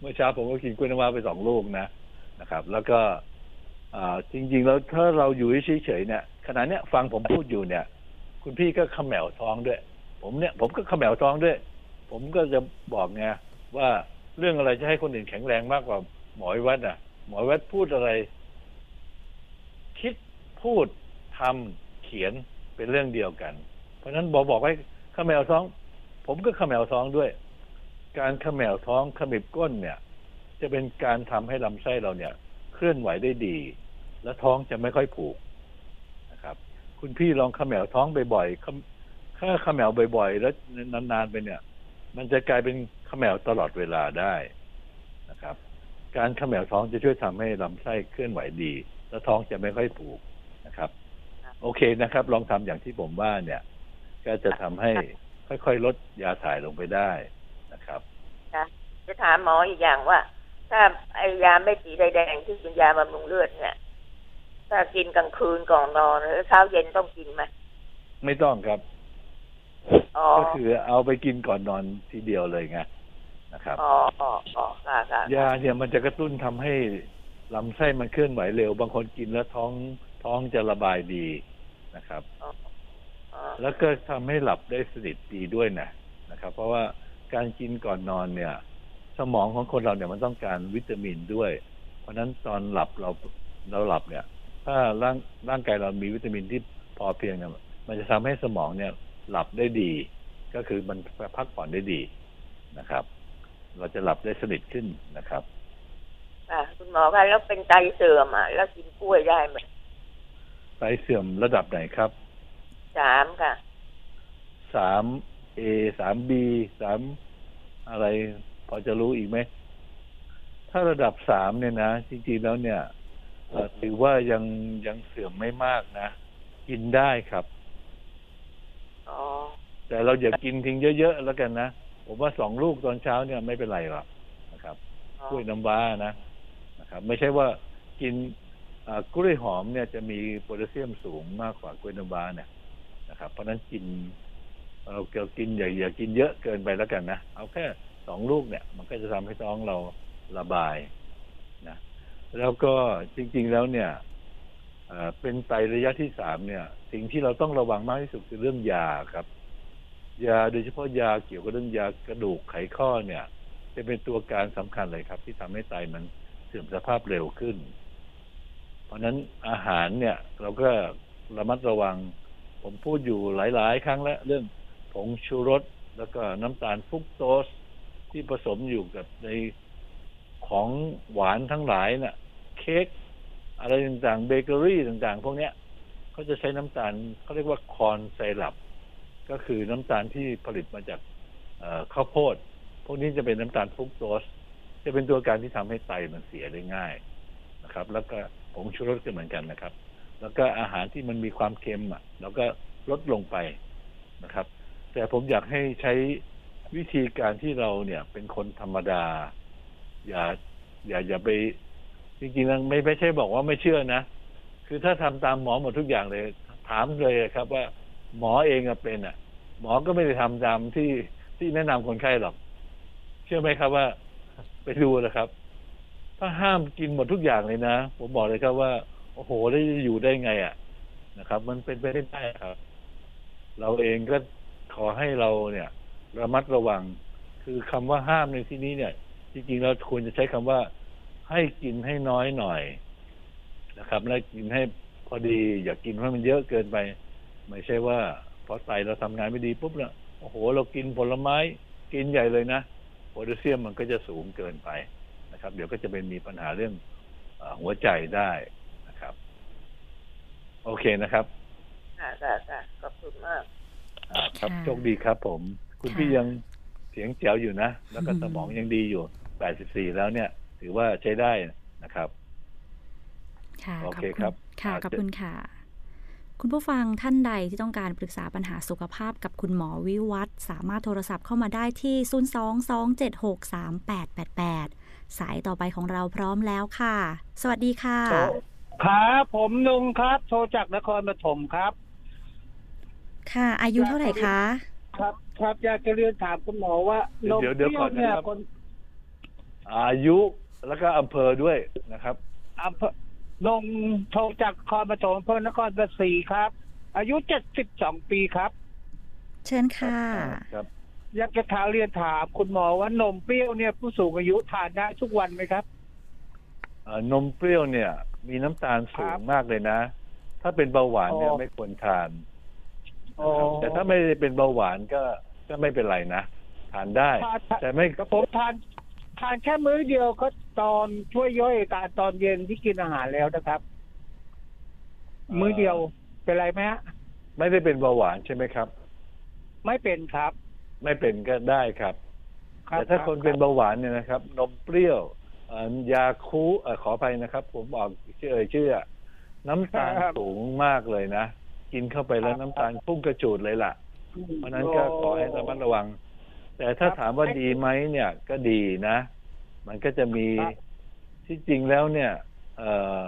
เมื่อเช้าผมก็กินกล้วยน้ำว้าไปสองลูกนะนะครับ แล้วก็อ่าจริง ๆ แล้วถ้าเราอยู่เฉยๆเนี่ยขณะเนี้ยฟังผมพูดอยู่เนี่ย คุณพี่ก็เขมวท้องด้วย ผมเนี่ย ผมก็เขมวท้องด้วย ผมก็จะบอกไงว่าเรื่องอะไรจะให้คนอื่นแข็งแรงมากกว่าหมอวิวัฒน์อะ หมอวิวัฒน์พูดอะไร คิดพูดทำเขียนเป็นเรื่องเดียวกัน เพราะฉะนั้นบอกบอกให้ขมวท้อง ผมก็ขมวท้องด้วย การขมวท้องขมิบก้นเนี่ย จะเป็นการทำให้ลำไส้เราเนี่ย เคลื่อนไหวได้ดี และท้องจะไม่ค่อยผูกนะครับ คุณพี่ลองขมวท้องบ่อยๆขมถ้าขมวบ่อย ๆ แล้วนานๆไปเนี่ย มันจะกลายเป็นขมวตลอดเวลาได้ การเขมวท้องจะช่วยทำให้ลำไส้เคลื่อนไหวดี และท้องจะไม่ค่อยผูกนะครับ โอเคนะครับ ลองทำอย่างที่ผมว่าเนี่ย ก็จะทำให้ค่อยๆลดยาถ่ายลงไปได้นะครับจะถามหมออีกอย่างว่า ถ้าไอยาเม็ดสีแดงๆที่เป็นยาบำรุงเลือดเนี่ย ถ้ากินกลางคืนก่อนนอนแล้วเช้าเย็นต้องกินไหมไม่ต้องครับอ๋อก็คือเอาไปกินก่อนนอนทีเดียวเลยไง นะครับอ๋ออ๋ออ๋อค่ะค่ะยาเนี่ยมันจะกระตุ้นทำให้ลำไส้มันเคลื่อนไหวเร็ว บางคนกินแล้วท้องท้องจะระบายดีนะครับอ๋อแล้วก็ทำให้หลับได้สนิทดีด้วยนะนะครับ เพราะว่าการกินก่อนนอนเนี่ย สมองของคนเราเนี่ยมันต้องการวิตามินด้วย เพราะฉะนั้นตอนหลับเราเราหลับเนี่ย ถ้าร่างร่างกายเรามีวิตามินที่พอเพียงเนี่ยมันจะทำให้สมองเนี่ยหลับได้ดี ก็คือมันพักผ่อนได้ดีนะครับ เราจะหลับได้สนิทขึ้นนะครับค่ะคุณหมอคะแล้วเป็นไตเสื่อมอะ แล้วกินกล้วยได้ไหมไตเสื่อมระดับไหนครับสามค่ะสามเอสามบีสามอะไร พอจะรู้อีกไหม ถ้าระดับสามเนี่ยนะ จริงๆแล้วเนี่ยเอ่อถือว่ายังยังเสื่อมไม่มากนะ กินได้ครับอ๋อแต่เราอย่ากินทิ้งเยอะๆแล้วกันนะ ผมว่าสองลูกตอนเช้าเนี่ยไม่เป็นไรหรอกนะครับอ๋อกล้วยน้ำว้านะนะครับ ไม่ใช่ว่ากินอ่ากล้วยหอมเนี่ยจะมีโพแทสเซียมสูงมากกว่ากล้วยน้ำว้าเนี่ยนะครับ เพราะฉะนั้นกินเราเกี่ยวกินอย่าอย่ากินเยอะเกินไปแล้วกันนะเอาแค่สองลูกเนี่ย มันก็จะทำให้ท้องเราระบายนะแล้วก็จริง ๆแล้วเนี่ยเอ่อเป็นไตระยะที่สามเนี่ย สิ่งที่เราต้องระวังมากที่สุดคือเรื่องยาครับ ยาโดยเฉพาะยาเกี่ยวกับเรื่องยากระดูกไขข้อเนี่ย จะเป็นตัวการสำคัญเลยครับ ที่ทำให้ไตมันเสื่อมสภาพเร็วขึ้น เพราะฉะนั้นอาหารเนี่ย เราก็ระมัดระวัง ผมพูดอยู่หลาย ๆ ครั้งแล้ว เรื่องผงชูรสแล้วก็น้ำตาลฟรุกโตสที่ผสมอยู่กับในของหวานทั้งหลายน่ะ เค้กอะไรต่างๆเบเกอรี่ต่างๆ พวกเนี้ยเขาจะใช้น้ำตาลเขาเรียกว่าคอนไซรัป ก็คือน้ำตาลที่ผลิตมาจากข้าวโพด พวกนี้จะเป็นน้ำตาลฟรุกโตสจะเป็นตัวการที่ทำให้ไตมันเสียได้ง่ายนะครับ แล้วก็ผงชูรสก็เหมือนกันนะครับ แล้วก็อาหารที่มันมีความเค็มอะเราก็ลดลงไปนะครับ แต่ผมอยากให้ใช้วิธีการที่เราเนี่ยเป็นคนธรรมดา อย่าอย่าอย่าไปจริงๆไม่ไม่ใช่บอกว่าไม่เชื่อนะ คือถ้าทำตามหมอหมดทุกอย่างเลย ถามเลยครับว่า หมอเองอะเป็นอะหมอก็ไม่ได้ทำตามที่ที่แนะนำคนไข้หรอก เชื่อไหมครับว่า ไปดูนะครับ ถ้าห้ามกินหมดทุกอย่างเลยนะ ผมบอกเลยครับว่า โอ้โหได้อยู่ได้ไงอะนะครับ มันเป็นไปไม่ได้ครับ เราเองก็ขอให้เราเนี่ย ระมัดระวัง คือคำว่าห้ามในที่นี้เนี่ย จริงๆเราควรจะใช้คำว่า ให้กินให้น้อยหน่อยนะครับ และกินให้พอดี อย่ากินให้มันเยอะเกินไป ไม่ใช่ว่าพอไตเราทำงานไม่ดีปุ๊บเนี่ยโอ้โห เรากินผลไม้กินใหญ่เลยนะโพแทสเซียมมันก็จะสูงเกินไปนะครับ เดี๋ยวก็จะเป็นมีปัญหาเรื่องเออหัวใจได้นะครับ โอเคนะครับค่ะค่ะค่ะขอบคุณมากอ่าครับค่ะโชคดีครับผม คุณค่ะพี่ยังเสียงแจ๋วอยู่นะ แล้วก็อืมสมองยังดีอยู่84แล้วเนี่ย ถือว่าใช้ได้นะครับ ค่ะโอเคขณครับ ค่ะอ่าขอบคุณค่ะ คุณผู้ฟังท่านใดที่ต้องการปรึกษาปัญหาสุขภาพกับคุณหมอวิวัฒน์สามารถโทรศัพท์เข้ามาได้ที่ 022763888 สายต่อไปของเราพร้อมแล้วค่ะ สวัสดีค่ะ ครับผมนุงครับ โทรจากนครปฐมครับ ค่ะ อายุเท่าไหร่คะ ครับ ครับอยากจะเรียนถามคุณหมอว่าเดี๋ยวเดี๋ยวปรี้ก่อนเนี่ยนะครับคน อายุแล้วก็อำเภอด้วยนะครับอำเภอ ลงโทรจากนครปฐมอำเภอนครปฐมครับ อายุเจ็ดสิบสองปีครับ เชิญค่ะ ครับอยากจะถามเรียนถามคุณหมอว่านมเปรี้ยวเนี่ยผู้สูงอายุทานได้ทุกวันไหมครับเอ่อนมเปรี้ยวเนี่ย มีน้ำตาลสูครังบมากเลยนะ ถ้าเป็นเบาหวานเนี่ยอ๋อ ไม่ควรทานอ๋อนะครับแต่ถ้าไม่ได้เป็นเบาหวานก็ก็ไม่เป็นไรนะ ทานได้ ทานแต่ไม่ แต่ผมทานทานแค่มื้อเดียวก็ ตอนช่วยย่อยอาการตอนเย็นที่กินอาหารแล้วนะครับ มื้อเดียวเป็นไรไหมฮะไม่ได้เป็นเบาหวานใช่ไหมครับ ไม่เป็นครับ ไม่เป็นก็ได้ครับรับแต่ถ้ารับคนเป็นเบาหวานเนี่ยนะครับ นมเปรี้ยวเอ่อยาคูเอ่อขออภัยนะครับ ผมบอกชื่อเอ่ยชื่ออะน้ำตาลสูงมากเลยนะ กินเข้าไปแล้วน้ำตาลพุ่งกระจูดเลยล่ะ เพราะฉะนั้นก็ขอให้ระมัดระวัง แต่ถ้าถามว่าดีไหมเนี่ยก็ดีนะ มันก็จะมีครับที่จริงแล้วเนี่ยเอ่อ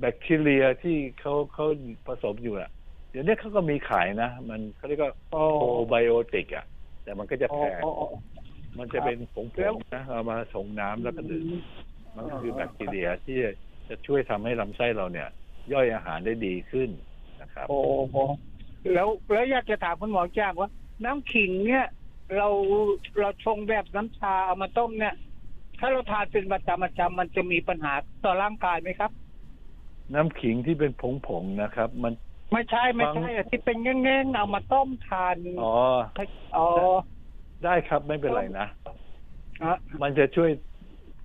แบคทีเรียที่เขาเขาผสมอยู่อะเดี๋ยวนี้เขาก็มีขายนะ มันเขาเรียกว่าโอ้โปรไบโอติกอะแต่มันก็จะโอ้แพงโอ้โอ้มันจะเป็นผงแล้วๆนะเอามาชงน้ำแล้วก็ดื่มมันก็คือแบคทีเรียที่จะช่วยทำให้ลำไส้เราเนี่ย ย่อยอาหารได้ดีขึ้นนะครับ โอ้โหแล้วแล้วอยากจะถามคุณหมอจ้างว่า น้ำขิงเนี่ย เราเราชงแบบน้ำชาเอามาต้มเนี่ย ถ้าเราทานเป็นประจำประจำมันจะมีปัญหาต่อร่างกายไหมครับ น้ำขิงที่เป็นผงๆนะครับ มันไม่ใช่ไม่ใช่อะที่เป็นแง่งๆเอามาต้มทานอ๋ออ๋อได้ครับไม่เป็นไรนะอะมันจะช่วย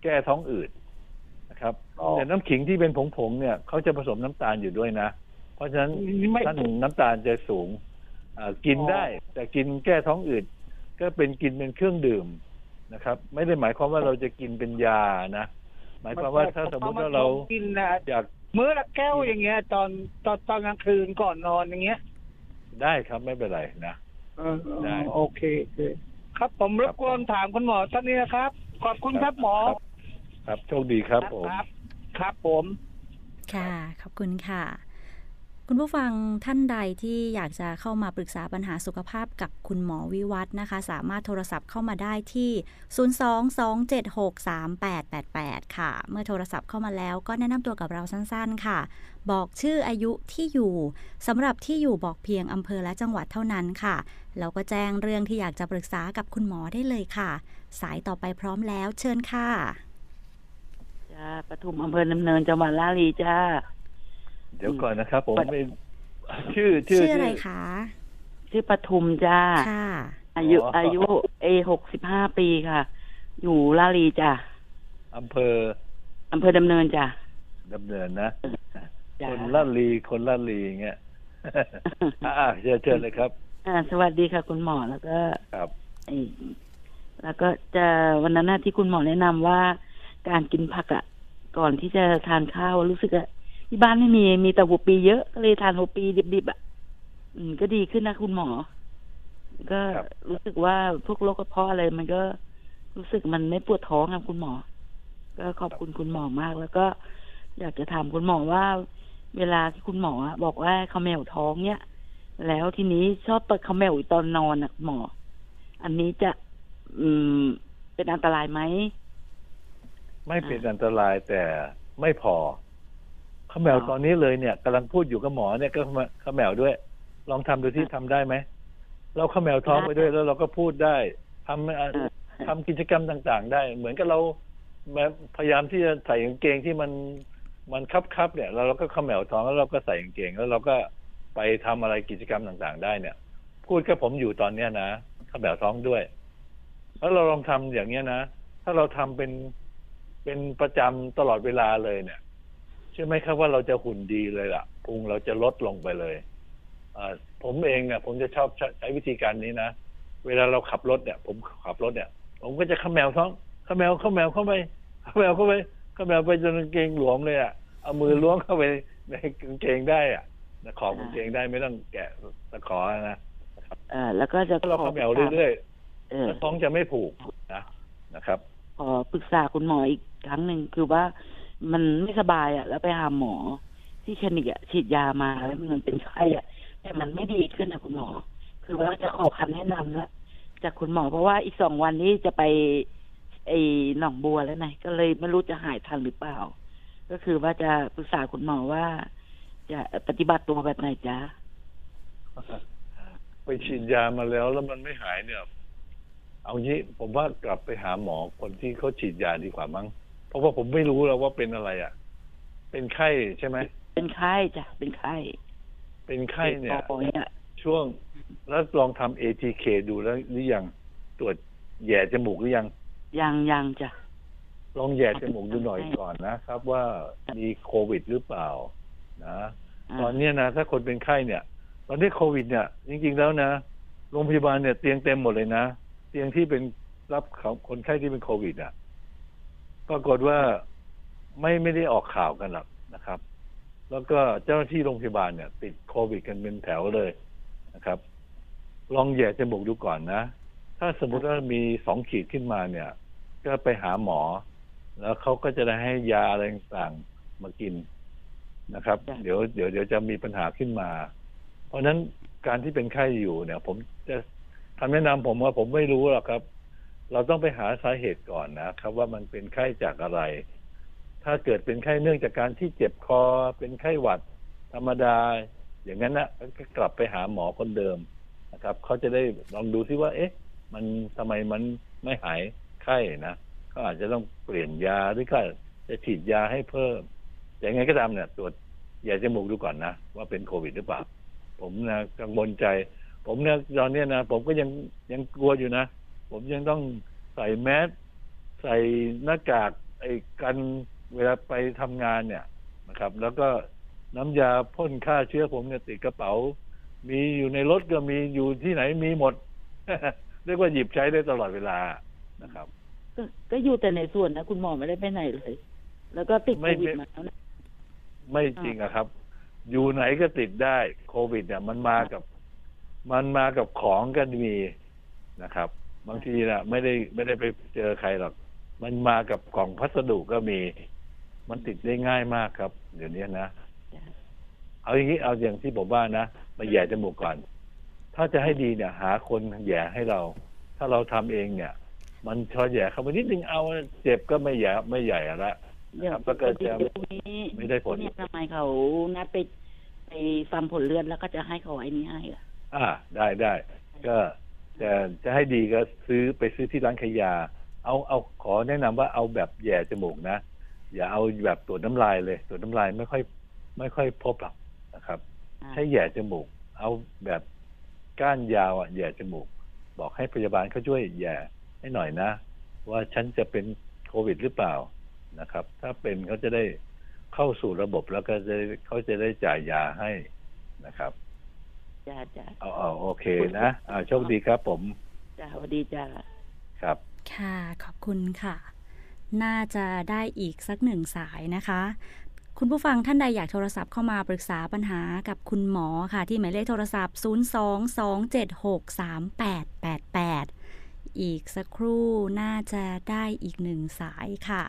แก้ท้องอืดนะครับอ๋อแต่น้ำขิงที่เป็นผงๆเนี่ยเขาจะผสมน้ำตาลอยู่ด้วยนะ เพราะฉะนั้นไม่ท่านน้ำตาลจะสูงอ่ากินอ๋อได้ แต่กินแก้ท้องอืดก็เป็นกินเป็นเครื่องดื่ม นะครับ ไม่ได้หมายความว่าเราจะกินเป็นยานะหมายความว่าถ้าสมมุติว่าเรากินนะอยากมื้อละแก้วอย่างเงี้ย ตอนตอนตอนกลางคืนก่อนนอนอย่างเงี้ย ได้ครับไม่เป็นไรนะเออได้โอเคโอเคครับผมรบกวนถามคุณหมอท่านนี้นะครับ ขอบคุณครับหมอ ครับโชคดีครับผมครับครับผม ค่ะ ขอบคุณค่ะ คุณผู้ฟังท่านใดที่อยากจะเข้ามาปรึกษาปัญหาสุขภาพกับคุณหมอวิวัฒน์นะคะ สามารถโทรศัพท์เข้ามาได้ที่ 022763888 ค่ะ เมื่อโทรศัพท์เข้ามาแล้วก็แนะนำตัวกับเราสั้นๆค่ะ บอกชื่ออายุที่อยู่สำหรับที่อยู่บอกเพียงอำเภอและจังหวัดเท่านั้นค่ะแล้วก็แจ้งเรื่องที่อยากจะปรึกษากับคุณหมอได้เลยค่ะ สายต่อไปพร้อมแล้วเชิญค่ะจ้าปทุมอำเภอดำเนินจังหวัดราชรีจ้า เดี๋ยวก่อนนะครับ ผมไม่ชื่อชื่อชื่ออะไรคะ ชื่อปทุมจ้าค่ะอายุอายุเอหกสิบห้าปีค่ะ อยู่ราชบุรีจ้าอำเภออำเภอดำเนินจ้าดำเนินนะจ้าคนลาดลีคนลาดลีอย่างเงี้ยอ่าเชิญเชิญเลยครับ อ่า สวัสดีค่ะ คุณหมอแล้วก็ครับไอ้แล้วก็จะวันนั้นน่ะที่คุณหมอแนะนำว่า การกินผักอะ่ะก่อนที่จะทานข้าวรู้สึกอะ ที่บ้านไม่มีมีแต่หัวปีเยอะก็เลยทานหัวปีดิบๆอะ่ะอืม ก็ดีขึ้นนะคุณหมอ ก็ครับรู้สึกว่าพวกโรคกระเพาะอะไรมันก็รู้สึกมันไม่ปวดท้องครับคุณหมอ ก็ขอบคุณคุณหมอมาก แล้วก็ อยากจะถามคุณหมอว่า เวลาที่คุณหมออะบอกว่าเขาแมวท้องเนี่ยแล้วทีนี้ชอบเปิดเขาแมวอยู่ตอนนอนอะหมอ อันนี้จะ อืม เป็นอันตรายไหมไม่เป็นอันตรายแต่ไม่พอเขมแมวตอนนี้เลยเนี่ยกำลังพูดอยู่กับหมอเนี่ยก็เขมแมวด้วย ลองทำดูที่ทำได้ไหมเราเขมแมวท้องไปด้วยแล้วเราก็พูดได้ทำเอ่อเออทำกิจกรรมต่างๆ ได้ เหมือนกับเราแบบพยายามที่จะใส่กางเกงที่มันมันคับคับๆเนี่ยแล้วเราก็เขมแมวท้องแล้วเราก็ใส่กางเกงแล้วเราก็ไปทำอะไรกิจกรรมต่างๆ ได้เนี่ย พูดกับผมอยู่ตอนเนี้ยนะเขมแมวท้องด้วย แล้วเราลองทำอย่างเงี้ยนะถ้าเราทำเป็นเป็นประจำตลอดเวลาเลยเนี่ย เชื่อไหมครับว่าเราจะหุ่นดีเลยล่ะพุงเราจะลดลงไปเลยอ่าผมเองอะผมจะชอบใช้ใช้วิธีการนี้นะเวลาเราขับรถเนี่ย ผมขับรถเนี่ย ผมก็จะเขมแมวท้องเขมแมวเขมแมวเข้าไปเขมแมวเข้าไปเขมแมวไปจนกางเกงหลวมเลยอะเอามือล้วงเข้าไปในกางเกงได้อะขอบกางเกงได้ไม่ต้องแกะตะขอนะเออแล้วก็จะถ้าเราเขมแมวเรื่อยๆเอๆอแล้วท้องจะไม่ผูกนะนะครับขอปรึกษาคุณหมออีกครั้งหนึ่งคือว่า มันไม่สบายอะ แล้วไปหาหมอ ที่คลินิกอะฉีดยามาแล้วมันเป็นไข้อะ แต่มันไม่ดีขึ้นนะคุณหมอ คือว่าจะขอคำแนะนำแล้วจากคุณหมอเพราะว่าอีกสองวันนี้จะไป ไอ้หนองบัวแล้วไงก็เลยไม่รู้จะหายทันหรือเปล่า ก็คือว่าจะปรึกษาคุณหมอว่า จะปฏิบัติตัวแบบไหนจ๊ะไปฉีดยามาแล้วแล้วมันไม่หายเนี่ย เอางี้ผมว่ากลับไปหาหมอคนที่เขาฉีดยาดีกว่ามั้ง เพราะว่าผมไม่รู้แล้วว่าเป็นอะไรอะ เป็นไข้ใช่ไหมเป็นไข้จ้ะเป็นไข้เป็นไข้เนี่ยโอ้เนี่ยช่วงแล้วลองทำ ATK ดูแล้วหรือยังตรวจแหย่จมูกหรือยัง ยังยังจ้ะลองแหย่จมูกดูหน่อยก่อนนะครับ ว่ามีโควิดหรือเปล่า นะตอนเนี้ยนะถ้าคนเป็นไข้เนี่ย ตอนนี้โควิดเนี่ย จริง ๆแล้วนะโรงพยาบาลเนี่ยเตียงเต็มหมดเลยนะ เตียงที่เป็นรับเขาคนไข้ที่เป็นโควิดอะ ปรากฏว่าไม่ไม่ได้ออกข่าวกันหรอกนะครับ แล้วก็เจ้าหน้าที่โรงพยาบาลเนี่ย ติดโควิดกันเป็นแถวเลยนะครับ ลองแย่จมูกดูก่อนนะ ถ้าสมมุติว่ามีสองขีดขึ้นมาเนี่ย ก็ไปหาหมอ แล้วเขาก็จะได้ให้ยาอะไรต่างๆมากินนะครับ เดี๋ยวเดี๋ยวเดี๋ยวจะมีปัญหาขึ้นมา เพราะฉะนั้นการที่เป็นไข้อยู่เนี่ย ผมจะคำแนะนำผมว่าผมไม่รู้หรอกครับ เราต้องไปหาสาเหตุก่อนนะครับ ว่ามันเป็นไข้จากอะไร ถ้าเกิดเป็นไข้เนื่องจากการที่เจ็บคอ เป็นไข้หวัด ธรรมดา อย่างนั้นนะก็กลับไปหาหมอคนเดิมนะครับเขาจะได้ลองดูที่ว่า เอ๊ะ มันทำไมมันไม่หายไข้นะก็อาจจะต้องเปลี่ยนยาหรือก็จะฉีดยาให้เพิ่มอย่างไงก็ตามเนี่ยตรวจยาจมูกดูก่อนนะ ว่าเป็นโควิดหรือเปล่า ผมนะกังวลใจ ผมเนี่ยตอนเนี้ยนะผมก็ยังยังกลัวอยู่นะ ผมยังต้องใส่แมสใส่หน้ากากไอ้กันเวลาไปทำงานเนี่ยนะครับ แล้วก็น้ำยาพ่นฆ่าเชื้อผมเนี่ยติดกระเป๋า มีอยู่ในรถก็มีอยู่ที่ไหนมีหมด เรียกว่าหยิบใช้ได้ตลอดเวลานะครับก็ก็อยู่แต่ในส่วนนะคุณหมอไม่ได้ไปไหนเลย แล้วก็ติดโคไม่วิดไม่มาแล้วนะไม่จริงอะครับ อยู่ไหนก็ติดได้โควิดเนี่ยมันมากับ มันมากับของกันมีนะครับ บางทีนะไม่ได้ไม่ได้ไปเจอใครหรอก มันมากับกล่องพัสดุก็มี มันติดได้ง่ายมากครับ เดี๋ยวนี้นะจ้ะเอาอย่างนี้เอาอย่างที่ผมว่านะมาแหย่จมูกก่อน ถ้าจะให้ดีเนี่ย หาคนแหย่ให้เรา ถ้าเราทำเองเนี่ย มันชอแหย่เข้าไปนิดนึงเอาเจ็บก็ไม่แหย่ไม่ใหญ่อะละเดี๋ยวครับแล้วก็จะเดี๋ยวพรุ่งนี้ไม่ได้ผลพรุ่งนี้ทำไมเขานัดไปไปฟังผลเลือดแล้วก็จะให้เขาไอ้นี้ให้อะอ่าได้ได้ก็ จะจะให้ดีก็ซื้อไปซื้อที่ร้านขายยา เอาเอาขอแนะนำว่าเอาแบบแหย่จมูกนะ อย่าเอาแบบตรวจน้ำลายเลยตรวจน้ำลายไม่ค่อย ไม่ค่อยพบหรอกนะครับอ่าใช้แหย่จมูก เอาแบบก้านยาวอะแหย่จมูก บอกให้พยาบาลเขาช่วยแหย่ให้หน่อยนะ ว่าฉันจะเป็นโควิดหรือเปล่านะครับ ถ้าเป็นเขาจะได้เข้าสู่ระบบแล้วก็จะเขาจะได้จ่ายยาให้นะครับ จ้าจ้าเอาเอาโอเคนะอ่าโชคดีครับผมจ้าสวัสดีจ้าครับ ค่ะ ขอบคุณค่ะ น่าจะได้อีกสักหนึ่งสายนะคะ คุณผู้ฟังท่านใดอยากโทรศัพท์เข้ามาปรึกษาปัญหากับคุณหมอค่ะ ที่หมายเลขโทรศัพท์ 022763888 อีกสักครู่น่าจะได้อีกหนึ่งสายค่ะ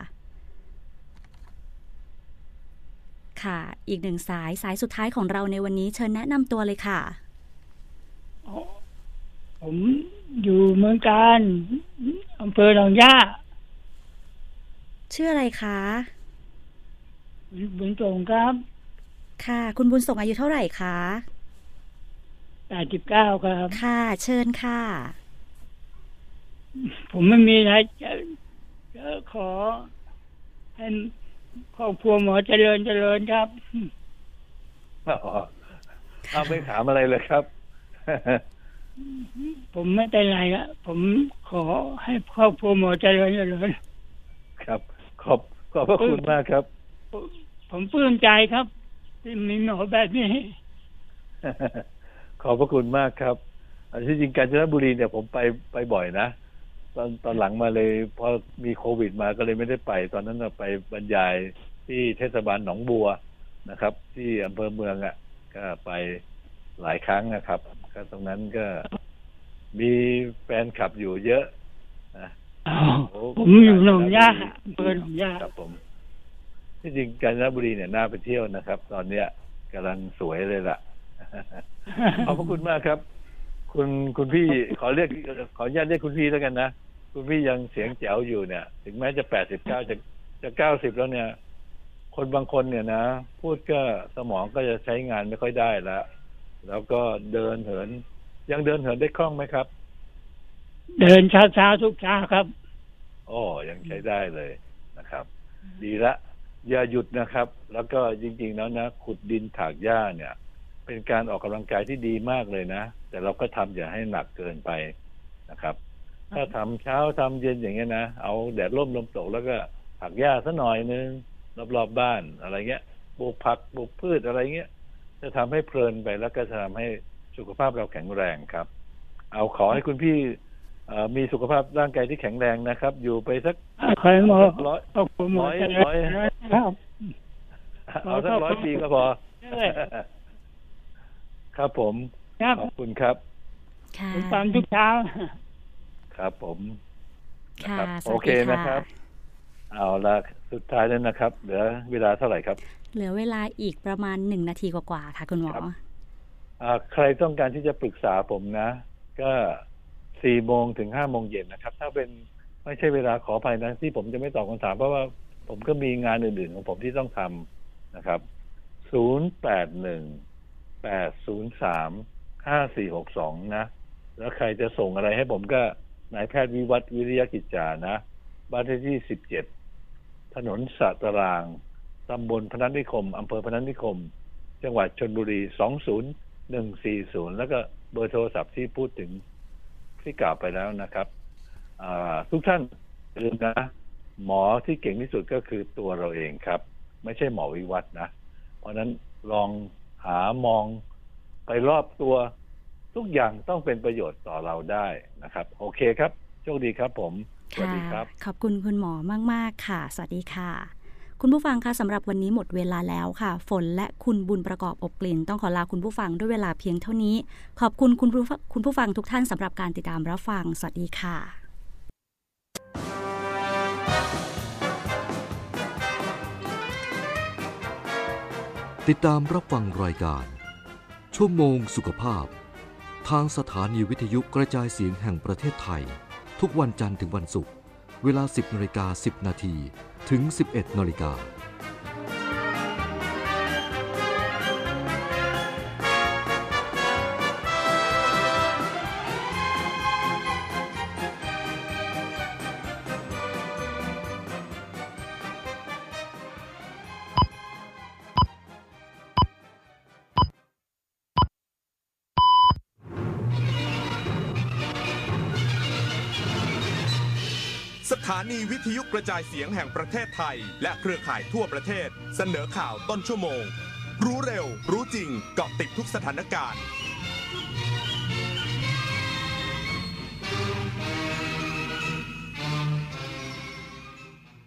ค่ะ อีกหนึ่งสายสายสุดท้ายของเราในวันนี้เชิญแนะนำตัวเลยค่ะ ผมอยู่เมืองการอำเภอหนองย่าชื่ออะไรคะบุญส่งครับ ค่ะ คุณบุญส่งอายุเท่าไหร่คะแปดสิบเก้าครับ ค่ะ เชิญค่ะ ผมไม่มีอะไรจะจะขอให้ครอบครัวหมอเจริญเจริญครับอ๋อเอาไม่ถามอะไรเลยครับ ผมไม่เป็นไรละผมขอให้ครอบครัวหมอเจริญเจริญครับ ขอบขอบพระคุณมากครับ ผมปลื้มใจครับ ที่มีหมอแบบนี้ ขอบพระคุณมากครับอันที่จริงกาญจนบุรีเนี่ยผมไปไปบ่อยนะตอนตอนหลังมาเลยพอมีโควิดมาก็เลยไม่ได้ไป ตอนนั้นน่ะไปบรรยายที่เทศบาลหนองบัวนะครับ ที่อำเภอเมืองอะ ก็ไปหลายครั้งนะครับ ก็ตรงนั้นก็มีแฟนคลับอยู่เยอะนะผมอยู่หนองย่าอำเภอหนองย่าครับผมที่จริงกาญจนบุรีเนี่ยน่าไปเที่ยวนะครับ ตอนเนี้ยกำลังสวยเลยล่ะ ขอบพระคุณมากครับ คุณคุณพี่ขอเรียกขออนุญาตเรียกคุณพี่แล้วกันนะคุณพี่ยังเสียงแจ๋วอยู่เนี่ย ถึงแม้จะแปดสิบเก้าจะจะเก้าสิบแล้วเนี่ย คนบางคนเนี่ยนะ พูดก็สมองก็จะใช้งานไม่ค่อยได้แล้ว แล้วก็เดินเหิน ยังเดินเหินได้คล่องไหมครับ เดินช้าๆทุกเช้าครับโอ้ยังใช้ได้เลยนะครับ ดีละ อย่าหยุดนะครับ แล้วก็จริง ๆ แล้วนะขุดดินถากหญ้าเนี่ย เป็นการออกกำลังกายที่ดีมากเลยนะ แต่เราก็ทำอย่าให้หนักเกินไปนะครับ ถ้าทำเช้าทำเย็นอย่างเงี้ยนะเอาแดดร่มลมตกแล้วก็ถักหญ้าสัหน่อยนึงรอบๆบบ้านอะไรเงี้ยปลูกผักปลูกพืชอะไรเงี้ย จะทำให้เพลินไปแล้วก็จะทำให้สุขภาพเราแข็งแรงครับ เอาขอให้คุณพี่เอ่อมีสุขภาพร่างกายที่แข็งแรงนะครับ อยู่ไปสักขอให้หมอร้อยครอบครัวหมอร้อยเจริญร้อยครับเอาสักร้อยปีก็พอใช่ครับผมครับขอบคุณครับค่ะผมฟังทุกเช้า ครับผมค่ะครับสโอวัสเคดีนะครับ เอาละสุดท้ายแล้วนะครับ เหลือเวลาเท่าไหร่ครับ เหลือเวลาอีกประมาณหนึ่งนาทีกว่าๆค่ะคุณหมอใครต้องการที่จะปรึกษาผมนะ ก็สี่โมงถึงห้าโมงเย็นนะครับ ถ้าเป็นไม่ใช่เวลาขออภัยนะที่ผมจะไม่ตอบคำถามเพราะว่าผมก็มีงานอื่นๆ ของผมที่ต้องทำนะครับศูนย์แปดหนึ่งแปดศูนย์สามห้าสี่หกสองนะ แล้วใครจะส่งอะไรให้ผมก็นายแพทย์วิวัฒน์วิริยกิจจานะ บ้านเลขที่สิบเจ็ดถนนสะตาราง ตำบลพนัสนิคมอำเภอพนัสนิคม จังหวัดชนบุรีสองศูนย์หนึ่งสี่ศูนย์แล้วก็เบอร์โทรศัพท์ที่พูดถึงที่กล่าวไปแล้วนะครับทุกท่านลืมนะ หมอที่เก่งที่สุดก็คือตัวเราเองครับ ไม่ใช่หมอวิวัฒนะ เพราะนั้นลองหามองไปรอบตัวทุกอย่างต้องเป็นประโยชน์ต่อเราได้นะครับ โอเคครับ โชคดีครับผม สวัสดีครับ ขอบคุณคุณหมอมาก ๆ ค่ะ สวัสดีค่ะ คุณผู้ฟังคะสำหรับวันนี้หมดเวลาแล้วค่ะ ฝนและคุณบุญประกอบอบกลิ่น ต้องขอลาคุณผู้ฟังด้วยเวลาเพียงเท่านี้ ขอบคุณคุณผู้คุณผู้ฟังทุกท่านสำหรับการติดตามรับฟัง สวัสดีค่ะ ติดตามรับฟังรายการ ชั่วโมงสุขภาพ ทางสถานีวิทยุกระจายเสียงแห่งประเทศไทย ทุกวันจันทร์ถึงวันศุกร์ เวลา 10นาฬิกา10 นาทีถึง 11นาฬิกา ทยุกระจายเสียงแห่งประเทศไทย และเครือข่ายทั่วประเทศ เสนอข่าวต้นชั่วโมง รู้เร็ว รู้จริงเกาะติดทุกสถานการณ์